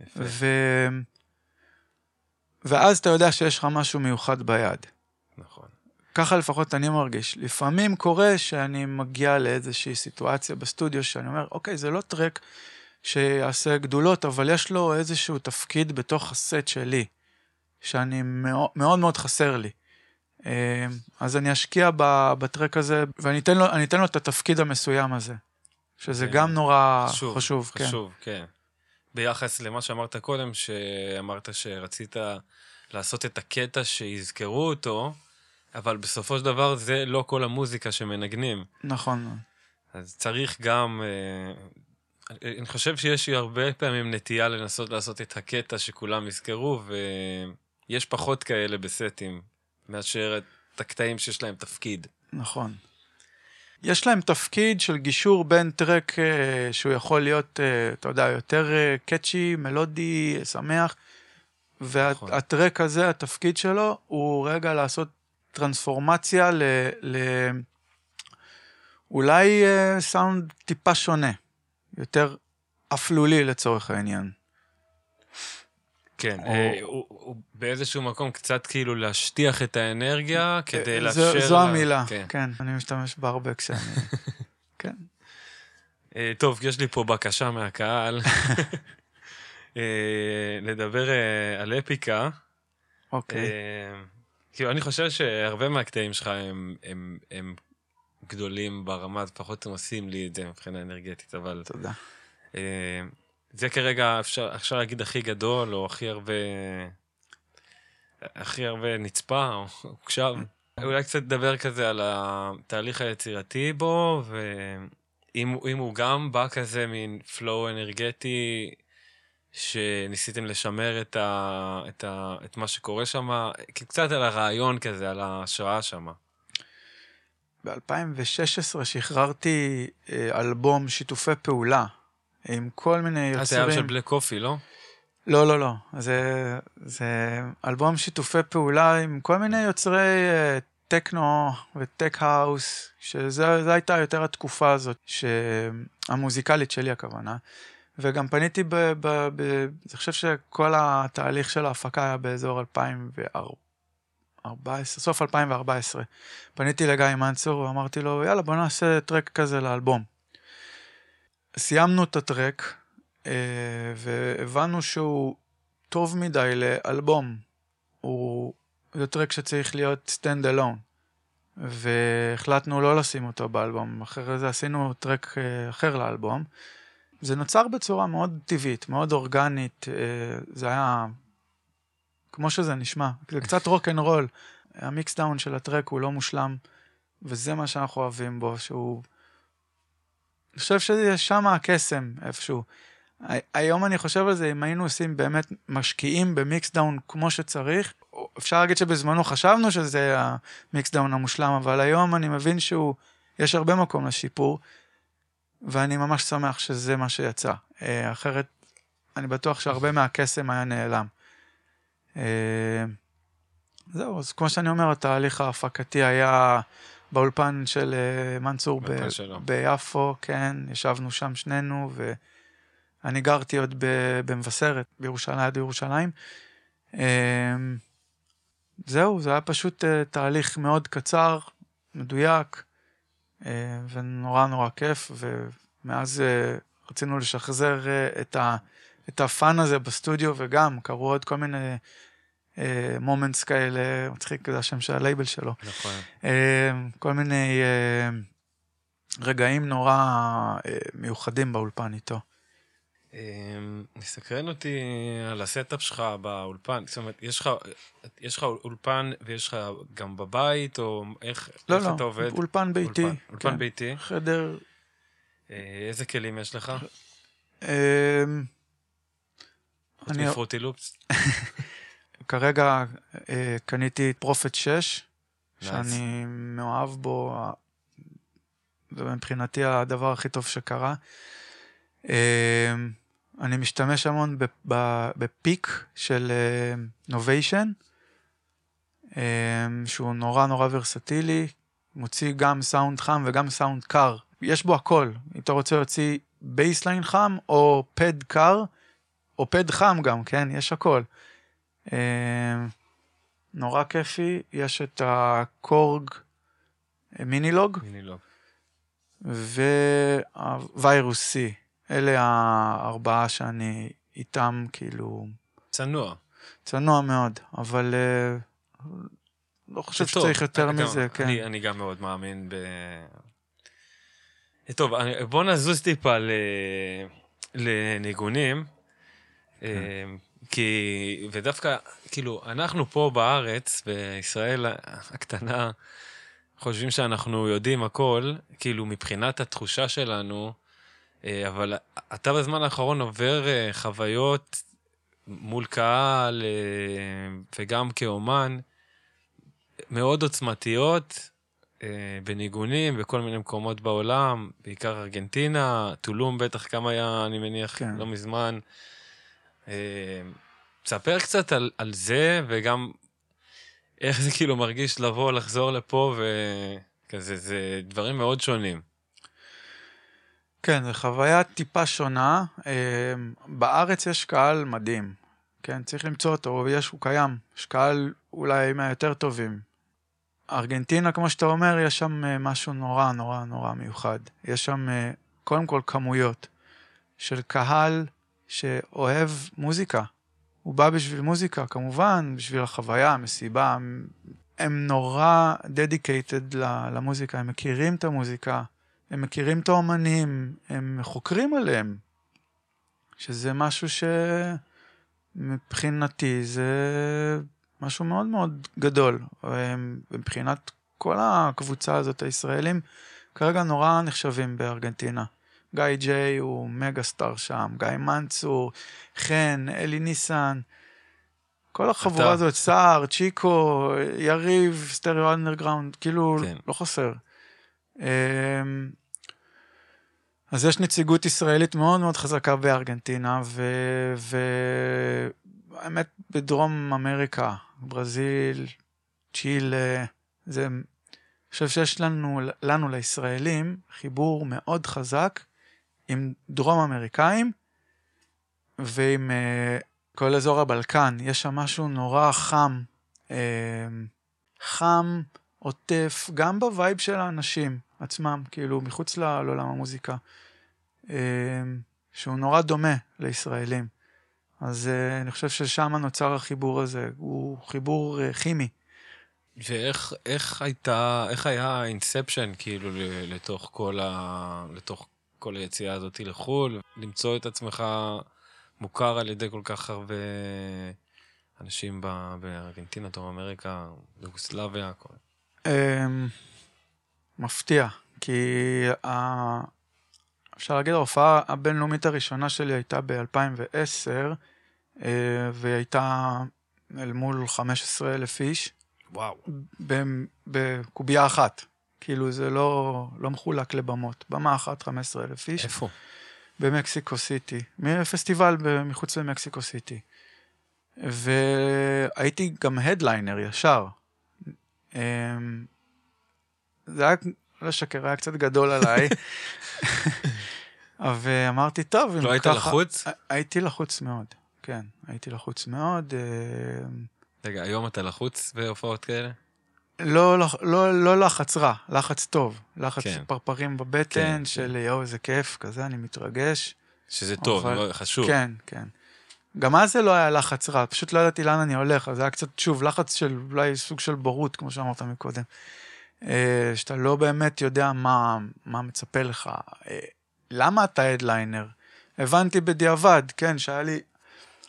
יפה. ו... ואז אתה יודע שיש לך משהו מיוחד ביד. ככה לפחות אני מרגיש. לפעמים קורה שאני מגיע לאיזושהי סיטואציה בסטודיו שאני אומר, אוקיי, זה לא טרק שיעשה גדולות, אבל יש לו איזשהו תפקיד בתוך הסט שלי, שאני מאוד מאוד, מאוד חסר לי. אה, אז אני אשקיע בטרק הזה, ואני אתן לו, אתן לו את התפקיד המסוים הזה, שזה כן. גם נורא חשוב, חשוב, כן. חשוב, כן. ביחס למה שאמרת קודם, שאמרת שרצית לעשות את הקטע שיזכרו אותו, אבל בסופו של דבר זה לא כל המוזיקה שמנגנים. נכון. אז צריך גם... אה, אני חושב שיש לי הרבה פעמים נטייה לנסות לעשות את הקטע שכולם יזכרו, ויש פחות כאלה בסטים. מאשר את הקטעים שיש להם תפקיד. נכון. יש להם תפקיד של גישור בין טרק uh, שהוא יכול להיות, אתה יודע, יותר קאצ'י, מלודי, שמח, והטרק נכון. הזה, התפקיד שלו, הוא רגע לעשות טרנספורמציה ל... ל אולי uh, סאונד טיפה שונה, יותר אפלולי לצורך העניין. כן, או... אה, הוא, הוא באיזשהו מקום קצת כאילו להשטיח את האנרגיה כדי לאפשר... זו, זו לה... המילה, כן. כן, אני משתמש בה הרבה כשאני... <laughs> כן. אה, טוב, יש לי פה בקשה מהקהל. <laughs> אה, לדבר על אפיקה. אוקיי. כאילו, אני חושב שהרבה מהקטעים שלך הם, הם, הם גדולים ברמה, לפחות הם עושים לי את זה מבחינה אנרגטית, אבל... תודה. זה כרגע אפשר, אפשר להגיד הכי גדול, או הכי הרבה... הכי הרבה נצפה, או הוקשב. אולי קצת לדבר כזה על התהליך היצירתי בו, ואם הוא גם בא כזה מין פלואו אנרגטי, שניסיתם לשמר את, ה, את, ה, את מה שקורה שם, קצת על הרעיון כזה, על ההשראה שם. ב-2016 שחררתי אה, אלבום שיתופי פעולה עם כל מיני יוצרים. זה היה של בלק קופי, לא? לא, לא, לא. זה, זה אלבום שיתופי פעולה עם כל מיני יוצרי uh, טכנו וטק-האוס, שזו הייתה יותר התקופה הזאת, המוזיקלית שלי הכוונה. וגם פניתי ב... ב, ב אני חושב שכל התהליך של ההפקה היה באזור 2014, סוף 2014. פניתי לגיא מנצור ואמרתי לו, יאללה, בוא נעשה טרק כזה לאלבום. סיימנו את הטרק, אה, והבנו שהוא טוב מדי לאלבום. הוא... זה טרק שצריך להיות stand alone. והחלטנו לא לשים אותו באלבום, אחרי זה עשינו טרק אה, אחר לאלבום. זה נוצר בצורה מאוד טבעית, מאוד אורגנית, אה, זה היה כמו שזה נשמע, זה קצת rock and roll. ה mixdown של הטרק הוא לא מושלם, וזה מה שאנחנו אוהבים בו, שהוא אני חושב שיש שם הקסם איפשהו. היום אני חושב על זה, אם היינו עושים באמת משקיעים ב mixdown כמו שצריך, אפשר להגיד שבזמנו חשבנו שזה ה mixdown המושלם, אבל היום אני מבין שהוא, יש הרבה מקום לשיפור, ואני ממש שמח שזה מה שיצא. אה, אחרת, אני בטוח שהרבה מהקסם היה נעלם. אה, זהו, אז כמו שאני אומר, התהליך ההפקתי היה באולפן של אה, מנצור ב- שלו. ביפו, כן, ישבנו שם שנינו, ואני גרתי עוד ב- במבשרת, בירושלים, ליד ירושלים. זהו, זה היה פשוט תהליך מאוד קצר, מדויק, ונורא נורא כיף, ומאז אה, רצינו לשחזר אה, את, ה, את ה fun הזה בסטודיו, וגם קרו עוד כל מיני moments כאלה, מצחיק, זה השם של הלייבל שלו. נכון. אה, כל מיני אה, רגעים נורא אה, מיוחדים באולפן איתו. אמ, מסקרן אותי על ה setup שלך באולפן, זאת אומרת, יש לך, יש לך אולפן ויש לך גם בבית, או איך, לא, איך לא, אתה עובד? אולפן ביתי. אולפן, אולפן כן. ביתי. חדר... אה, איזה כלים יש לך? חוץ אני- מפרוטי לופס? <laughs> כרגע אה, קניתי פרופט 6, Nice. שאני מאוהב בו, זה מבחינתי הדבר הכי טוב שקרה. אה, אני משתמש המון בפיק של נוביישן, שהוא נורא נורא ורסטילי, מוציא גם סאונד חם וגם סאונד קר. יש בו הכל, אם אתה רוצה להוציא bassline חם או pad קר, או pad חם גם, כן? יש הכל. אה, נורא כיפי, יש את ה Korg אה, Minilogue מיני לא. Virus C. אלה הארבעה שאני איתם כאילו צנוע. צנוע מאוד, אבל אה, לא חושב. שצריך יותר אני גם- מזה, כן. אני, אני גם מאוד מאמין ב... אה, טוב, אני, בוא נזוז טיפה ל... לניגונים. כן. אה, כי, ודווקא, כאילו, אנחנו פה בארץ, בישראל הקטנה, חושבים שאנחנו יודעים הכל, כאילו, מבחינת התחושה שלנו, אבל אתה בזמן האחרון עובר אה, חוויות מול קהל, אה, וגם כאומן, מאוד עוצמתיות, אה, בניגונים בכל מיני מקומות בעולם, בעיקר ארגנטינה, טולום בטח גם היה, אני מניח, כן. לא מזמן. אה, תספר קצת על, על זה, וגם איך זה כאילו מרגיש לבוא, לחזור לפה, וכזה, זה דברים מאוד שונים. כן, זו חוויה טיפה שונה. אה, בארץ יש קהל מדהים, כן, צריך למצוא אותו, יש, הוא קיים. יש קהל אולי מהיותר טובים. ארגנטינה, כמו שאתה אומר, יש שם אה, משהו נורא נורא נורא מיוחד. יש שם אה, קודם כל כמויות של קהל שאוהב מוזיקה. הוא בא בשביל מוזיקה, כמובן, בשביל החוויה, המסיבה. הם, נורא ל- למוזיקה, הם מכירים את המוזיקה. הם מכירים את האומנים, הם חוקרים עליהם, שזה משהו שמבחינתי זה משהו מאוד מאוד גדול. מבחינת כל הקבוצה הזאת, הישראלים, כרגע נורא נחשבים בארגנטינה. גיא ג'יי הוא מגה סטאר שם, גיא מנצור, חן, אלי ניסן, כל החבורה אתה. הזאת, סער, צ'יקו, יריב, סטריאו אנדרגראונד, כאילו, כן. לא חסר. אז יש נציגות ישראלית מאוד מאוד חזקה בארגנטינה, והאמת בדרום אמריקה, ברזיל, צ'ילה, זה, אני חושב שיש לנו, לנו לישראלים חיבור מאוד חזק עם דרום אמריקאים ועם uh, כל אזור הבלקן, יש שם משהו נורא חם, uh, חם, עוטף, גם ב vibe של האנשים עצמם, כאילו, מחוץ לעולם המוזיקה, שהוא נורא דומה לישראלים. אז uh, אני חושב ששם נוצר החיבור הזה, הוא חיבור uh, כימי. ואיך איך הייתה, איך היה ה inception, כאילו, לתוך כל ה... לתוך כל היציאה הזאת לחו"ל, למצוא את עצמך מוכר על ידי כל כך הרבה אנשים ב- בארגנטינה, דרום אמריקה, יוגוסלביה, הכל. אמ, מפתיע, כי. אפשר להגיד, ההופעה הבינלאומית הראשונה שלי הייתה ב-2010, והיא הייתה אל מול 15,000 איש, וואו. בקובייה אחת. כאילו זה לא, לא מחולק לבמות. במה אחת 15,000 איש. איפה? במקסיקו סיטי, מפסטיבל מחוץ למקסיקו סיטי. והייתי גם הדליינר ישר. אמ, זה היה, לא שקר, היה קצת גדול עליי. ואמרתי, טוב, לא היית לחוץ? הייתי לחוץ מאוד, כן, הייתי לחוץ מאוד. רגע, היום אתה לחוץ בהופעות כאלה? לא, לא, לא, לא לחץ רע, לחץ טוב. לחץ כן. פרפרים בבטן כן, של כן. יואו, איזה כיף, כזה, אני מתרגש. שזה טוב, אבל... לא, חשוב. כן, כן. גם אז זה לא היה לחץ רע, פשוט לא ידעתי לאן אני הולך, אז זה היה קצת, שוב, לחץ של אולי סוג של בורות, כמו שאמרת מקודם. אה, שאתה לא באמת יודע מה, מה מצפה לך. אה, למה אתה הדליינר? הבנתי בדיעבד, כן, שהיה לי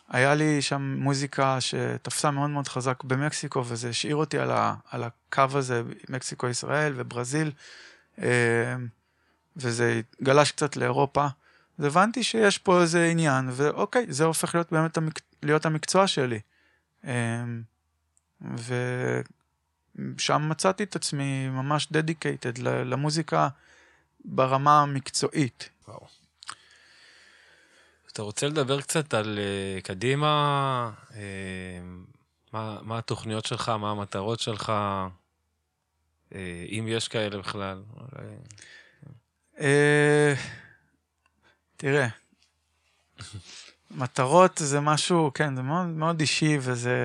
היה לי שם מוזיקה שתפסה מאוד מאוד חזק במקסיקו, וזה השאיר אותי על, ה, על הקו הזה, מקסיקו-ישראל וברזיל, אה, וזה גלש קצת לאירופה. אז הבנתי שיש פה איזה עניין, ואוקיי, זה הופך להיות באמת המק... להיות המקצוע שלי. אה, ושם מצאתי את עצמי ממש דדיקייטד למוזיקה ברמה המקצועית. וואו. אתה רוצה לדבר קצת על uh, קדימה, uh, מה, מה התוכניות שלך, מה המטרות שלך, uh, אם יש כאלה בכלל? Uh, תראה, <laughs> מטרות זה משהו, כן, זה מאוד, מאוד אישי, וזה,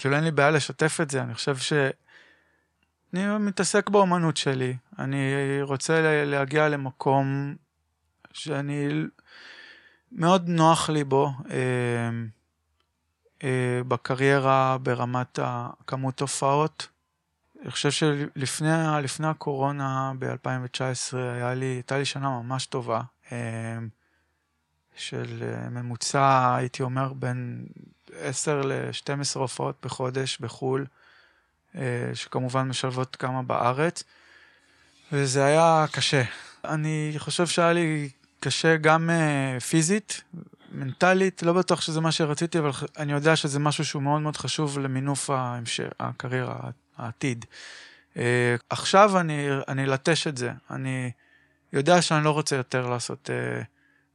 כאילו אין לי בעיה לשתף את זה, אני חושב ש... אני מתעסק באומנות שלי, אני רוצה להגיע למקום שאני מאוד נוח לי בו אה, אה, בקריירה ברמת הכמות הופעות. אני חושב שלפני הקורונה ב-2019 הייתה לי שנה ממש טובה, אה, של אה, ממוצע, הייתי אומר, בין 10 ל-12 הופעות בחודש בחו"ל, אה, שכמובן משלבות כמה בארץ, וזה היה קשה. אני חושב שהיה לי קשה גם uh, פיזית, מנטלית, לא בטוח שזה מה שרציתי, אבל אני יודע שזה משהו שהוא מאוד מאוד חשוב למינוף הקריירה, העתיד. Uh, עכשיו אני, אני אלטש את זה. אני יודע שאני לא רוצה יותר לעשות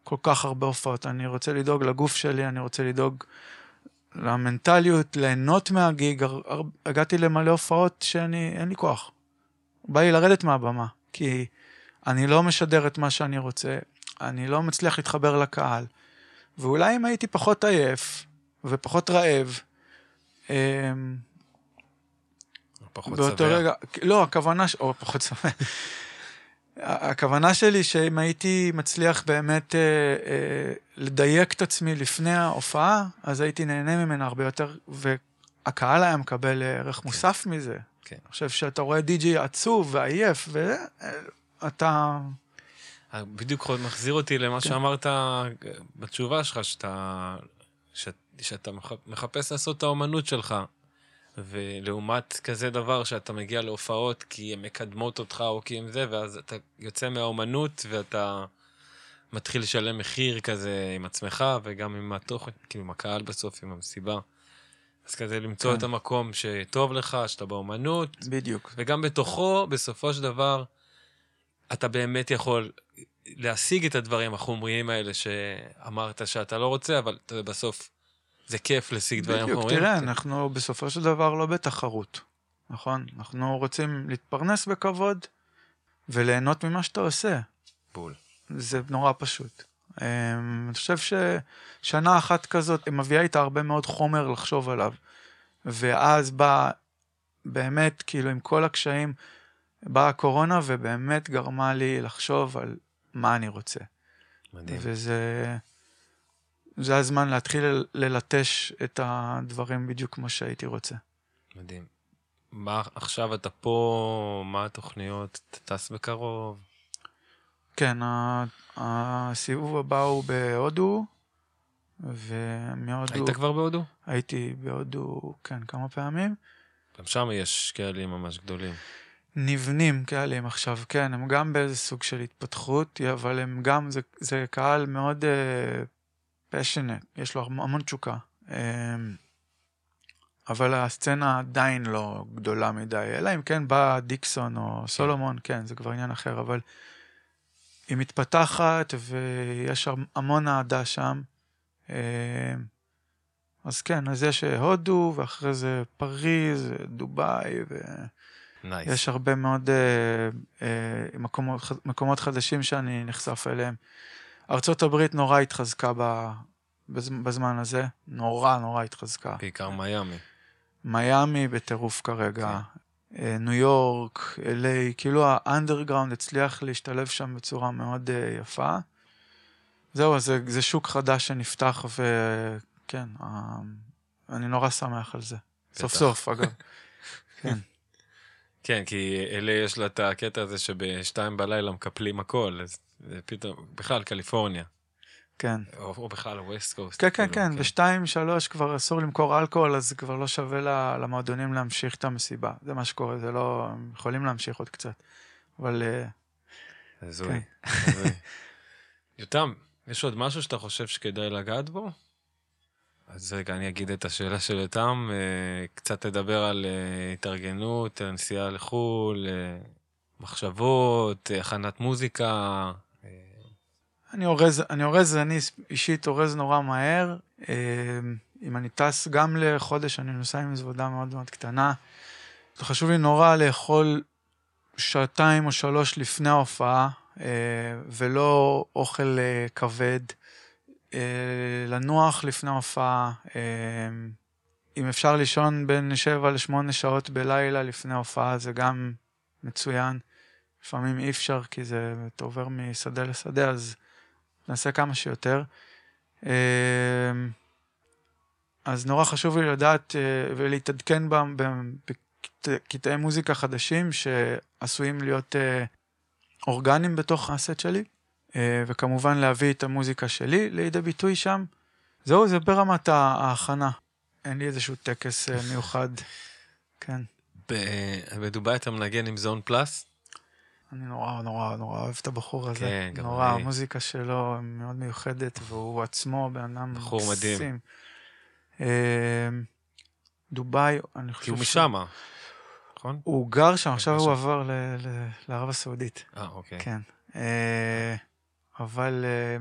כל כך הרבה הופעות. אני רוצה לדאוג לגוף שלי, אני רוצה לדאוג למנטליות, ליהנות מהגיג. הגעתי למלא הופעות שאני, אין לי כוח. בא לי לרדת מהבמה, כי אני לא משדר את מה שאני רוצה. אני לא מצליח להתחבר לקהל. ואולי אם הייתי פחות עייף ופחות רעב, אמ, פחות באותו שבע. רגע, לא, הכוונה, ש... או פחות שבע. הכוונה שלי שאם הייתי מצליח באמת אה, אה, לדייק את עצמי לפני ההופעה, אז הייתי נהנה ממנה הרבה יותר, והקהל היה מקבל ערך כן. מוסף מזה. כן. אני חושב שאתה רואה די.ג'י עצוב ועייף, ואתה בדיוק מחזיר אותי למה כן. שאמרת בתשובה שלך, שאתה, שאת, שאתה מחפש לעשות את האומנות שלך. ולעומת כזה דבר שאתה מגיע להופעות כי הן מקדמות אותך או כי הן זה, ואז אתה יוצא מהאומנות ואתה מתחיל לשלם מחיר כזה עם עצמך וגם עם התוכן, כאילו עם הקהל בסוף, עם המסיבה. אז כזה למצוא כן. את המקום שטוב לך, שאתה באומנות. בדיוק. וגם בתוכו, בסופו של דבר, אתה באמת יכול להשיג את הדברים החומריים האלה שאמרת שאתה לא רוצה, אבל אתה בסוף זה כיף להשיג דברים חומריים. בדיוק, תראה, אנחנו בסופו של דבר לא בתחרות, נכון? אנחנו רוצים להתפרנס בכבוד וליהנות ממה שאתה עושה. בול. זה נורא פשוט. אמ, אני חושב ששנה אחת כזאת מביאה איתה הרבה מאוד חומר לחשוב עליו. ואז בא, באמת, כאילו, עם כל הקשיים, באה הקורונה ובאמת גרמה לי לחשוב על מה אני רוצה. מדהים. וזה... זה הזמן להתחיל ללטש את הדברים בדיוק כמו שהייתי רוצה. מדהים. מה, עכשיו אתה פה, מה התוכניות? אתה טס בקרוב? כן, הסיבוב הבא הוא בהודו, ומהודו... היית כבר בהודו? הייתי בהודו, כן, כמה פעמים. גם שם יש קהלים ממש גדולים. נבנים קהלים עכשיו, כן, הם גם באיזה סוג של התפתחות, אבל הם גם, זה, זה קהל מאוד פשנט, uh, יש לו המון תשוקה. Um, אבל הסצנה עדיין לא גדולה מדי, אלא אם כן בא דיקסון או כן. סולומון, כן, זה כבר עניין אחר, אבל היא מתפתחת ויש המון אהדה שם. Um, אז כן, אז יש הודו, ואחרי זה פריז, דובאי, ו... nice. יש הרבה מאוד אה, אה, מקומות, מקומות חדשים שאני נחשף אליהם. ארצות הברית נורא התחזקה בזמן הזה, נורא נורא התחזקה. בעיקר מיאמי. מיאמי בטירוף כרגע, אה, ניו יורק, LA, כאילו ה underground הצליח להשתלב שם בצורה מאוד אה, יפה. זהו, זה, זה שוק חדש שנפתח, וכן, אה, אני נורא שמח על זה. סוף בטח. סוף, אגב. <laughs> כן. כן, כי אלה יש לה את הקטע הזה שבשתיים בלילה מקפלים הכל, אז פתאום, בכלל קליפורניה, כן. או, או בכלל ווסט קוסט. כן, כן, כאילו, כן, בשתיים, שלוש כבר אסור למכור אלכוהול, אז כבר לא שווה למועדונים להמשיך את המסיבה. זה מה שקורה, זה לא... הם יכולים להמשיך עוד קצת. אבל אה, הזוי. כן. הזוי. יותם, יש עוד משהו שאתה חושב שכדאי לגעת בו? אז רגע, אני אגיד את השאלה של יותם, אה, קצת תדבר על אה, התארגנות, על נסיעה לחו"ל, אה, מחשבות, הכנת מוזיקה. אני אורז, אני אורז, אני אישית אורז נורא מהר. אם אני טס גם לחודש, אני נוסע עם מזוודה מאוד מאוד קטנה. חשוב לי נורא לאכול שעתיים או שלוש לפני ההופעה, ולא אוכל כבד. אה, לנוח לפני ההופעה. אה, אם אפשר לישון בין 7 ל-8 שעות בלילה לפני ההופעה, זה גם מצוין. לפעמים אי אפשר, כי זה, עובר משדה לשדה, אז נעשה כמה שיותר. אה, אז נורא חשוב לי לדעת ולהתעדכן בקטעי מוזיקה חדשים שעשויים להיות אורגניים בתוך הסט שלי, וכמובן להביא את המוזיקה שלי לידי ביטוי שם. זהו, זה ברמת ההכנה. אין לי איזשהו טקס אה, מיוחד. כן. בדובאי אתה מנגן עם זון פלאס? אני נורא נורא נורא אוהב את הבחור הזה. כן, גם נורא, אני. המוזיקה שלו מאוד מיוחדת, והוא עצמו בן אדם בחור מדהים. אה, דובאי, אני חושב כי הוא משמה, נכון? הוא גר שם, עכשיו גר הוא. עבר לערב הסעודית. אה, אוקיי. כן. אבל אה,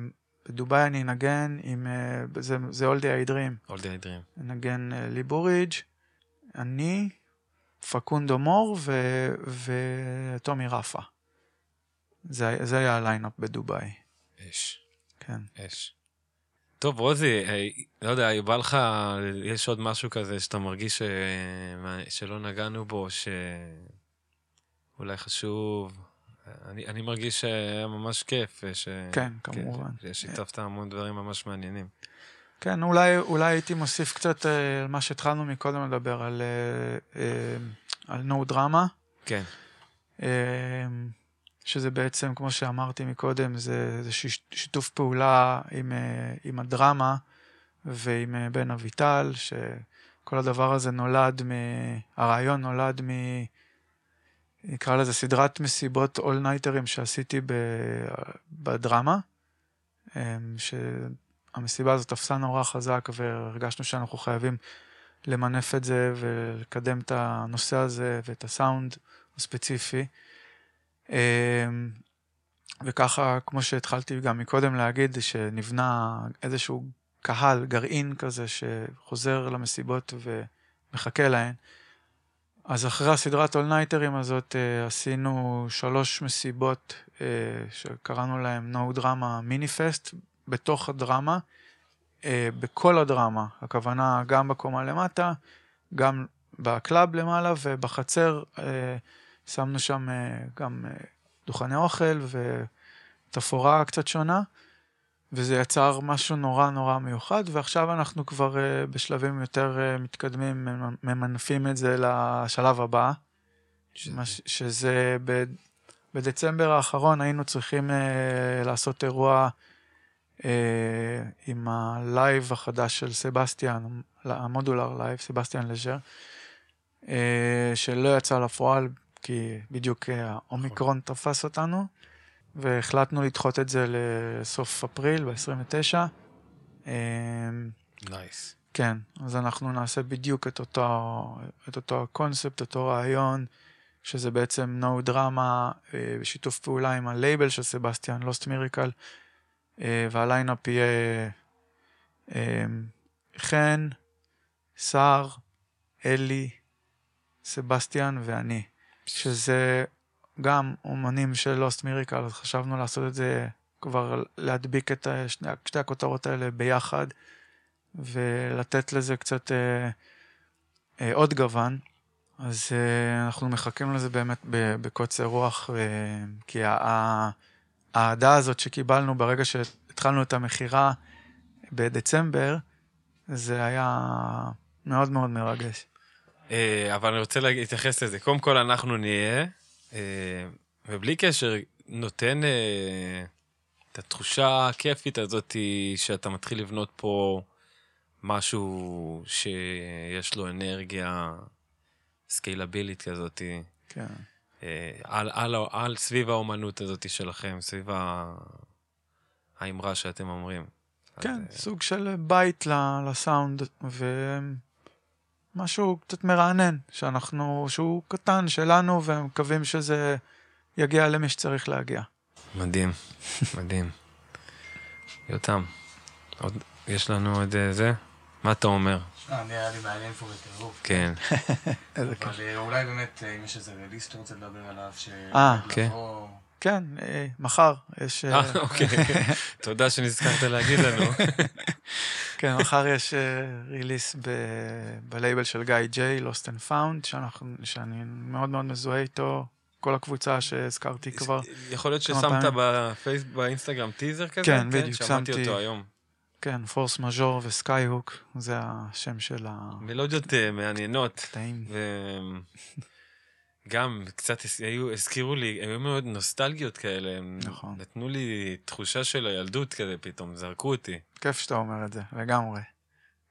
בדובאי אני אנגן עם, אה, זה- זה All Day I Dream. All Day I Dream. נגן אה, לי בוריג', אני, פקונדו מור וטומי רפה. זה, זה היה ה lineup בדובאי, אש, כן. אש. טוב, רוזי, לא יודע, בא לך, יש עוד משהו כזה שאתה מרגיש ש... שלא נגענו בו, שאולי חשוב? אני, אני מרגיש שהיה ממש כיף. ש... כן, כמובן. ששיתפת המון דברים ממש מעניינים. כן, אולי, אולי הייתי מוסיף קצת אה, על מה שהתחלנו מקודם לדבר, על, אה, אה, על נו דרמה, כן, אה, שזה בעצם, כמו שאמרתי מקודם, זה, זה שיתוף פעולה עם, אה, עם הדרמה ועם אה, בן אביטל, שכל הדבר הזה נולד, מ... הרעיון נולד מ... נקרא לזה סדרת מסיבות אול-נייטרים שעשיתי. בדרמה, אה, שהמסיבה הזאת תפסה נורא חזק והרגשנו שאנחנו חייבים למנף את זה ולקדם את הנושא הזה ואת הסאונד הספציפי. אמ, וככה, כמו שהתחלתי גם מקודם להגיד, שנבנה איזשהו קהל, גרעין כזה, שחוזר למסיבות ומחכה להן. אז אחרי הסדרת אולנייטרים הזאת אה, עשינו שלוש מסיבות אה, שקראנו להן No Drama מיני פסט בתוך הדרמה, אה, בכל הדרמה, הכוונה גם בקומה למטה, גם ב club למעלה ובחצר שמנו שם גם דוכני אוכל ותפאורה קצת שונה, וזה יצר משהו נורא נורא מיוחד, ועכשיו אנחנו כבר אה, בשלבים יותר אה, מתקדמים, ממ- ממנפים את זה לשלב הבא, ש... מש- שזה ב, בדצמבר האחרון היינו צריכים אה, לעשות אירוע אה, עם ה live החדש של סבסטיאן, ה modular live, סבסטיאן לז'ר, אה, שלא יצא לפועל כי בדיוק אה, האומיקרון תפס אותנו, והחלטנו לדחות את זה לסוף אפריל, ב-29. אה, nice. כן, אז אנחנו נעשה בדיוק את אותו, את אותו הקונספט, אותו רעיון, שזה בעצם No Drama אה, בשיתוף פעולה עם הלייבל של סבסטיאן, Lost Miracle, וה lineup יהיה אה, חן, סער, אלי, סבסטיאן ואני. שזה גם אומנים של Lost Miracle, אז חשבנו לעשות את זה, כבר להדביק את שני, שתי הכותרות האלה ביחד, ולתת לזה קצת אה, אה, עוד גוון. אז אה, אנחנו מחכים לזה באמת בקוצר רוח, אה, כי האהדה הזאת שקיבלנו ברגע שהתחלנו את המכירה בדצמבר, זה היה מאוד מאוד מרגש. אה, אבל אני רוצה להתייחס לזה. קודם כל, אנחנו נהיה, אה, ובלי קשר, נותן אה, את התחושה הכיפית הזאת שאתה מתחיל לבנות פה משהו שיש לו אנרגיה סקיילבילית כזאת. כן. על, על, על סביב האומנות הזאת שלכם, סביב האמרה שאתם אומרים. כן, אז, סוג של בית לסאונד, ומשהו קצת מרענן, שאנחנו, שהוא קטן שלנו, ומקווים שזה יגיע למי שצריך להגיע. מדהים, <laughs> מדהים. יותם, עוד, יש לנו עוד אה, זה? מה אתה אומר? אה, אני היה לי מעניין פה בטירוף. כן. <laughs> אבל אולי באמת, אם יש איזה רליסט שאתה רוצה לדבר עליו, ש... אה, כן. כן, אה, מחר יש... אה, אה אוקיי. <laughs> תודה שנזכרת להגיד לנו. <laughs> כן, מחר יש ריליס בלייבל של גיא ג'יי, Lost and Found, שאני מאוד מאוד מזוהה איתו, כל הקבוצה שהזכרתי כבר. יכול להיות ששמת בפייסבוק, באינסטגרם טיזר כזה? כן, בדיוק, שמתי. שמעתי אותו היום. כן, פורס מז'ור וסקייהוק, זה השם של ה... מלודיות מעניינות. טעים. גם קצת היו, הזכירו לי, היו מאוד נוסטלגיות כאלה, הם נכון. נתנו לי תחושה של הילדות כזה פתאום, זרקו אותי. כיף שאתה אומר את זה, לגמרי.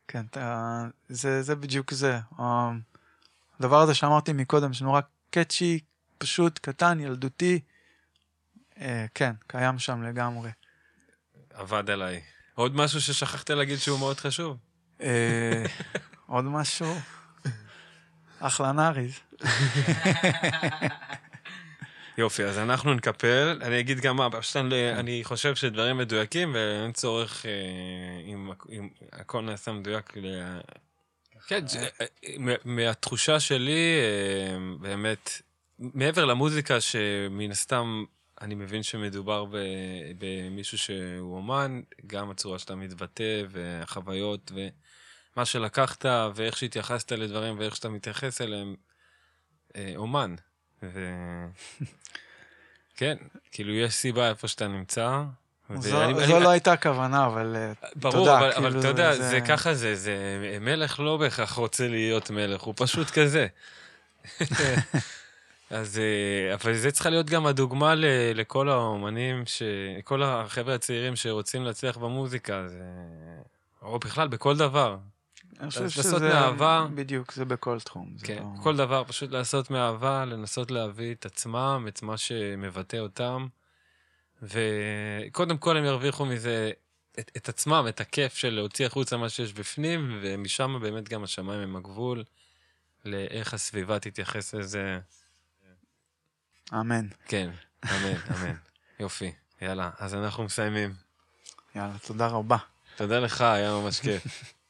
כן, אתה, זה, זה בדיוק זה. הדבר הזה שאמרתי מקודם, שנורא קאצ'י, פשוט, קטן, ילדותי, אה, כן, קיים שם לגמרי. עבד עליי. עוד משהו ששכחת להגיד שהוא מאוד חשוב? אה, עוד משהו? אחלה נאריז. <laughs> יופי, אז אנחנו נקפל. אני אגיד גם מה, פשוט אני חושב שדברים מדויקים ואין צורך, אה, אם הכל נעשה מדויק, כן, אה, מהתחושה שלי, אה, באמת, מעבר למוזיקה, שמן הסתם אני מבין שמדובר במישהו שהוא אומן, גם הצורה שאתה מתבטא והחוויות ומה שלקחת ואיך שהתייחסת לדברים ואיך שאתה מתייחס אליהם, אה, אומן. ו... <laughs> כן, כאילו יש סיבה איפה שאתה נמצא. זו, ואני, זו אני, לא הייתה הכוונה, אבל אה, ברור, תודה. ברור, אבל, כאילו אבל אתה יודע, זה... זה ככה זה, זה, מלך לא בהכרח רוצה להיות מלך, הוא פשוט כזה. <laughs> אז, אה, אבל זה צריכה להיות גם הדוגמה ל, לכל האומנים, ש, כל החבר'ה הצעירים שרוצים להצליח במוזיקה, זה, או בכלל, בכל דבר. אני חושב שזה... מאהבה... בדיוק, זה בכל תחום. כן, לא... כל דבר, פשוט לעשות מאהבה, לנסות להביא את עצמם, את מה שמבטא אותם, וקודם כל הם ירוויחו מזה את, את עצמם, את הכיף של להוציא החוצה מה שיש בפנים, ומשם באמת גם השמיים הם הגבול, לאיך הסביבה תתייחס לזה. אמן. כן, אמן, אמן. <laughs> יופי, יאללה, אז אנחנו מסיימים. יאללה, תודה רבה. תודה לך, היה ממש כיף. <laughs>